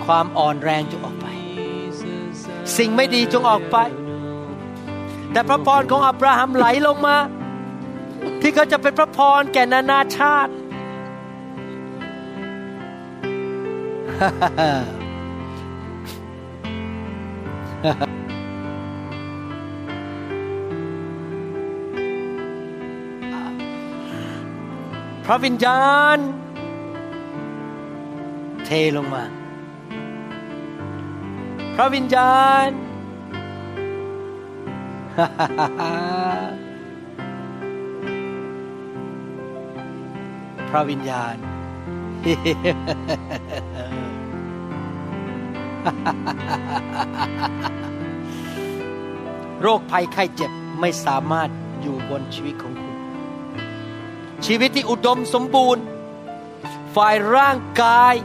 ความอ่อนแรงจงออกไป สิ่งไม่ดีจงออกไป แต่พระพรของอับราฮัมไหลลงมา ที่เขาจะเป็นพระพรแก่นานาชาติ พระวิญญาณ เทลงมา พระวิญญาณ พระวิญญาณ โรคภัยไข้เจ็บไม่สามารถอยู่บนชีวิตของคุณ ชีวิตที่อุดมสมบูรณ์ ฝ่ายร่างกาย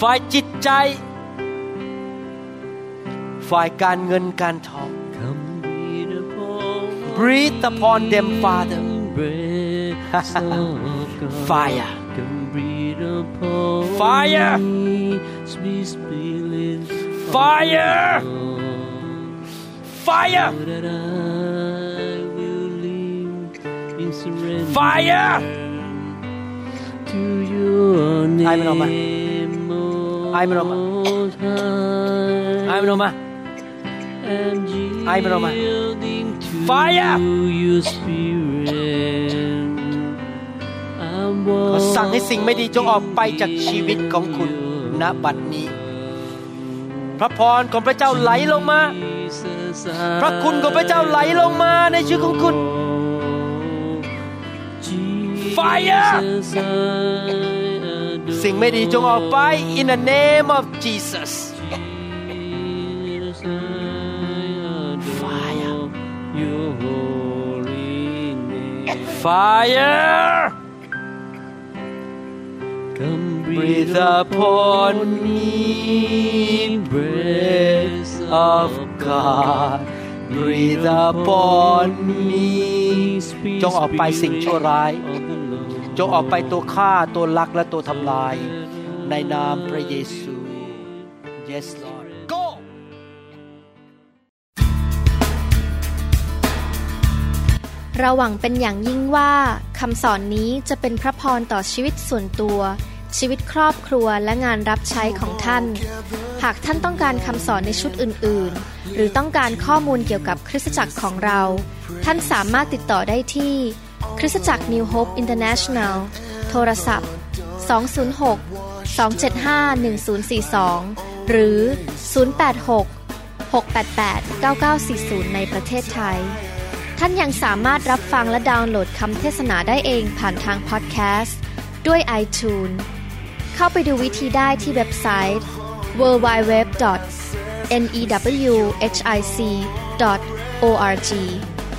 ฝ่ายจิตใจ ฝ่ายการเงินการทอง Breathe upon them, Father. Fire. Fire. Fire. Fire. Fire. ไอมันออกมาไอมันออกมาไอมันออกมาไอมันออกมา Fire ขอสั่งให้สิ่งไม่ดีจงออกไปจากชีวิตของคุณณบัดนี้ พระพรของพระเจ้าไหลลงมา พระคุณของพระเจ้าไหลลงมาในชีวิตของคุณ Fire สิ่งไม่ดีจงออกไป in the name of Jesus Fire Fire Breathe upon me breath of God Breathe upon me จงออกไปสิ่งชั่วร้าย จงออกไปตัวฆ่าตัวลักและตัวทำลาย ในนามพระเยซู Yes Lord Go เราหวังเป็นอย่างยิ่งว่าคำสอนนี้จะเป็นพระพรต่อชีวิตส่วนตัว ชีวิตครอบครัวและงานรับใช้ของท่าน หากท่านต้องการคำสอนในชุดอื่น ๆ หรือต้องการข้อมูลเกี่ยวกับคริสตจักรของเรา ท่านสามารถติดต่อได้ที่ คริสตจักร New Hope International โทรศัพท์ 206 275-1042 หรือ 086 688 9940 ในประเทศไทย ท่านยังสามารถรับฟังและดาวน์โหลดคำเทศนาได้เองผ่านทางพอดแคสต์ด้วย iTunes เข้าไปดูวิธีได้ที่เว็บไซต์ www.newhic.org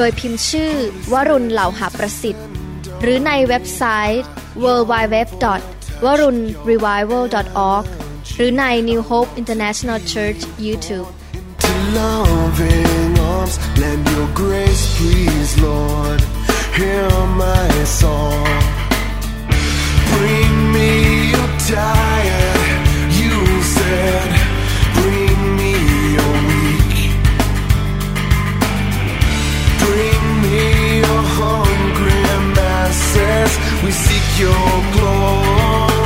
ดยพิมพ์ชื่อ วรุณเหล่าหาประสิทธิ์ หรือในเว็บไซต์ www.warunrevival.org หรือใน New Hope International Church YouTube to loving arms. Lend your grace, please, Lord. Hear my song. Bring me your tired, we seek your glory.